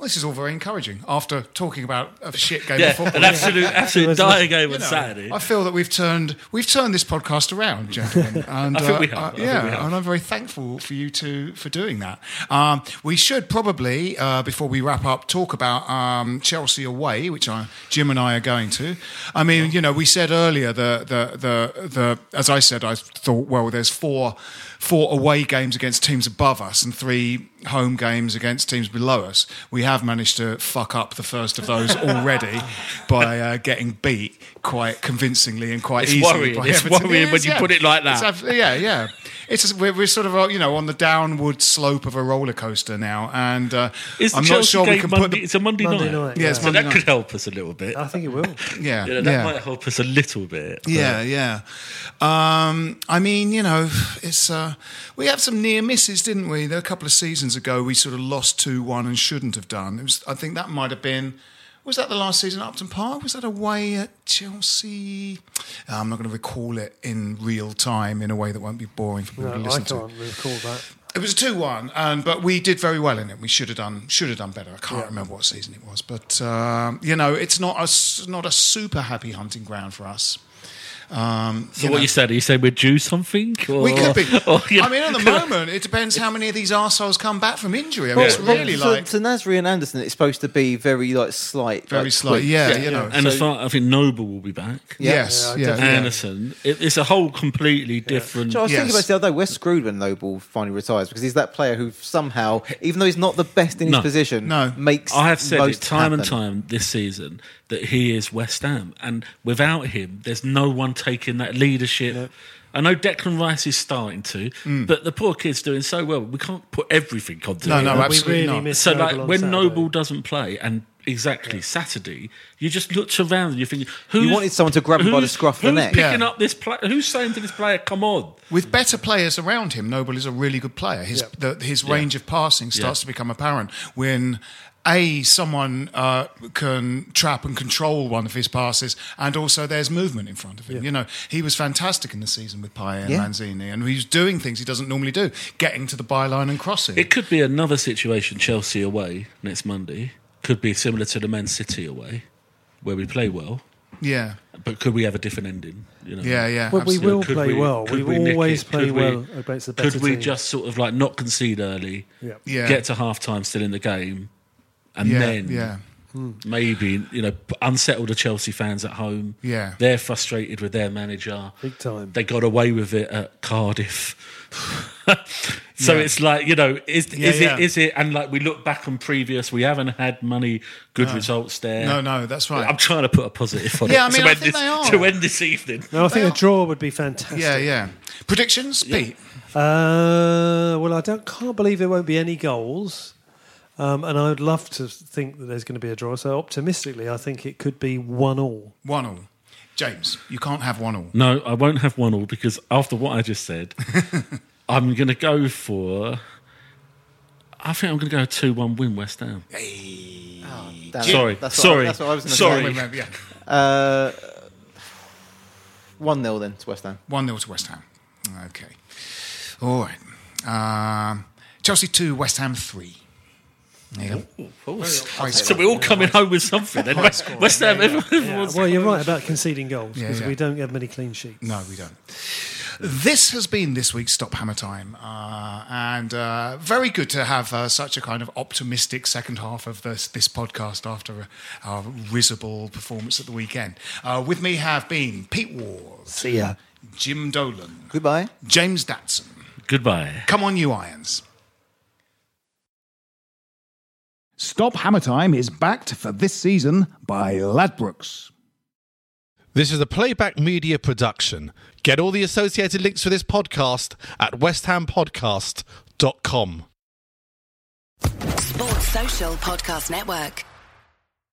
Well, this is all very encouraging. After talking about a shit game Yeah, of football, an absolute, absolute dire game You on know, Saturday. I feel that we've turned we've turned this podcast around, gentlemen, and I think uh, we have. uh, I think yeah, we have. and I'm very thankful for you to for doing that. Um, we should probably uh, before we wrap up talk about um, Chelsea away, which I, Jim and I are going to. I mean, you know, we said earlier the the the the as I said, I thought well, there's four four away games against teams above us and three home games against teams below us. We have managed to fuck up the first of those already by uh, getting beat quite convincingly and quite It's easily. worrying. by It's Everton. worrying It when is, you yeah. put it like that. It's yeah, yeah. It's just, we're, we're sort of uh, you know on the downward slope of a roller coaster now, and uh, I'm Chelsea not sure we can Monday, put the It's a Monday, Monday night. night, Yeah, it's so that night. could help us a little bit. I think it will. yeah, You know, that yeah. might help us a little bit. but- Yeah, yeah. Um, I mean, you know, it's uh, we have some near misses, didn't we? There a couple of seasons ago, we sort of lost two one and shouldn't have done. It was, I think that might have been. Was that the last season at Upton Park? Was that away at Chelsea? Uh, I'm not going to recall it in real time in a way that won't be boring for people No, to listen to. I can't recall that. It was a two-one, and but we did very well in it. We should have done should have done better. I can't remember what season it was, but um, you know, it's not a not a super happy hunting ground for us. Um, So you what know. you said? Are you saying we're due something? Or, We could be. or, you I mean, at the moment, it depends how many of these arseholes come back from injury. I mean, it's Well, really so, like so Nasri and Anderson, it's supposed to be very like slight, very like, slight. tweaks. Yeah, you know. and as so- far I think Noble will be back. Yeah. yes, Yeah, yeah, Anderson. It, it's a whole completely different. So I was thinking about this the other day. We're screwed when Noble finally retires because he's that player who somehow, even though he's not the best in his No. position, No. makes. I have said it most time and time this season that he is West Ham, and without him, there's no one taking that leadership. I know Declan Rice is starting to, mm. but the poor kid's doing so well. We can't put everything onto No, him. no, we absolutely really not. missed So, Noble like, when Saturday. Noble doesn't play, and exactly Saturday, you just looked around and you think, who's, wanted someone to grab him by the scruff of the who's neck. picking Yeah. up this player? Who's saying to this player, "Come on"? With better players around him, Noble is a really good player. His the, his range of passing starts Yeah. to become apparent when. A someone uh, can trap and control one of his passes, and also there's movement in front of him. You know, he was fantastic in the season with Payet and Yeah. Lanzini, and he's doing things he doesn't normally do, getting to the byline and crossing. It could be another situation. Chelsea away next Monday could be similar to the Man City away, where we play well. yeah, But could we have a different ending? You know? yeah, yeah. Well, we absolutely. will Could play we- well. could We, we always play Could we- well against the better Could we team. just sort of like not concede early, Yeah. Yeah. get to half time still in the game, and yeah, then yeah. maybe you know unsettle the Chelsea fans at home. Yeah. they're frustrated with their manager. Big time. They got away with it at Cardiff. so Yeah. it's like you know, is Yeah, is yeah. it is it? And like we look back on previous, we haven't had money good results there. No, no, that's right. I'm trying to put a positive on Yeah, I it mean, to, I end think this, they are. to end this evening. No, I think They a draw would be fantastic. yeah, yeah. Predictions, Pete. Uh, well, I don't can't believe there won't be any goals. Um, and I would love to think that there's going to be a draw. So optimistically, I think it could be one all. One all. James, you can't have one all. No, I won't have one all because after what I just said, I'm going to go for. I think I'm going to go two one win West Ham. Damn it. Sorry, That's what, sorry, That's what I was going to sorry. say. Yeah. Uh, one 0 then to West Ham. 1 0 to West Ham. Okay. All right. Um, Chelsea 2, West Ham 3. Yeah. So we're all coming home with something. Then West, West Ham, Yeah, well, you're right about conceding goals Yeah, because yeah. we don't have many clean sheets. No, we don't. This has been this week's Stop Hammer Time, uh, and uh, very good to have uh, such a kind of optimistic second half of this, this podcast after our risible performance at the weekend. Uh, with me have been Pete Ward, See ya. Jim Dolan, Goodbye. James Datson. Goodbye. Come on, you Irons. Stop Hammer Time is backed for this season by Ladbrokes. This is a playback media production. Get all the associated links for this podcast at westhampodcast.com. Sports Social Podcast Network.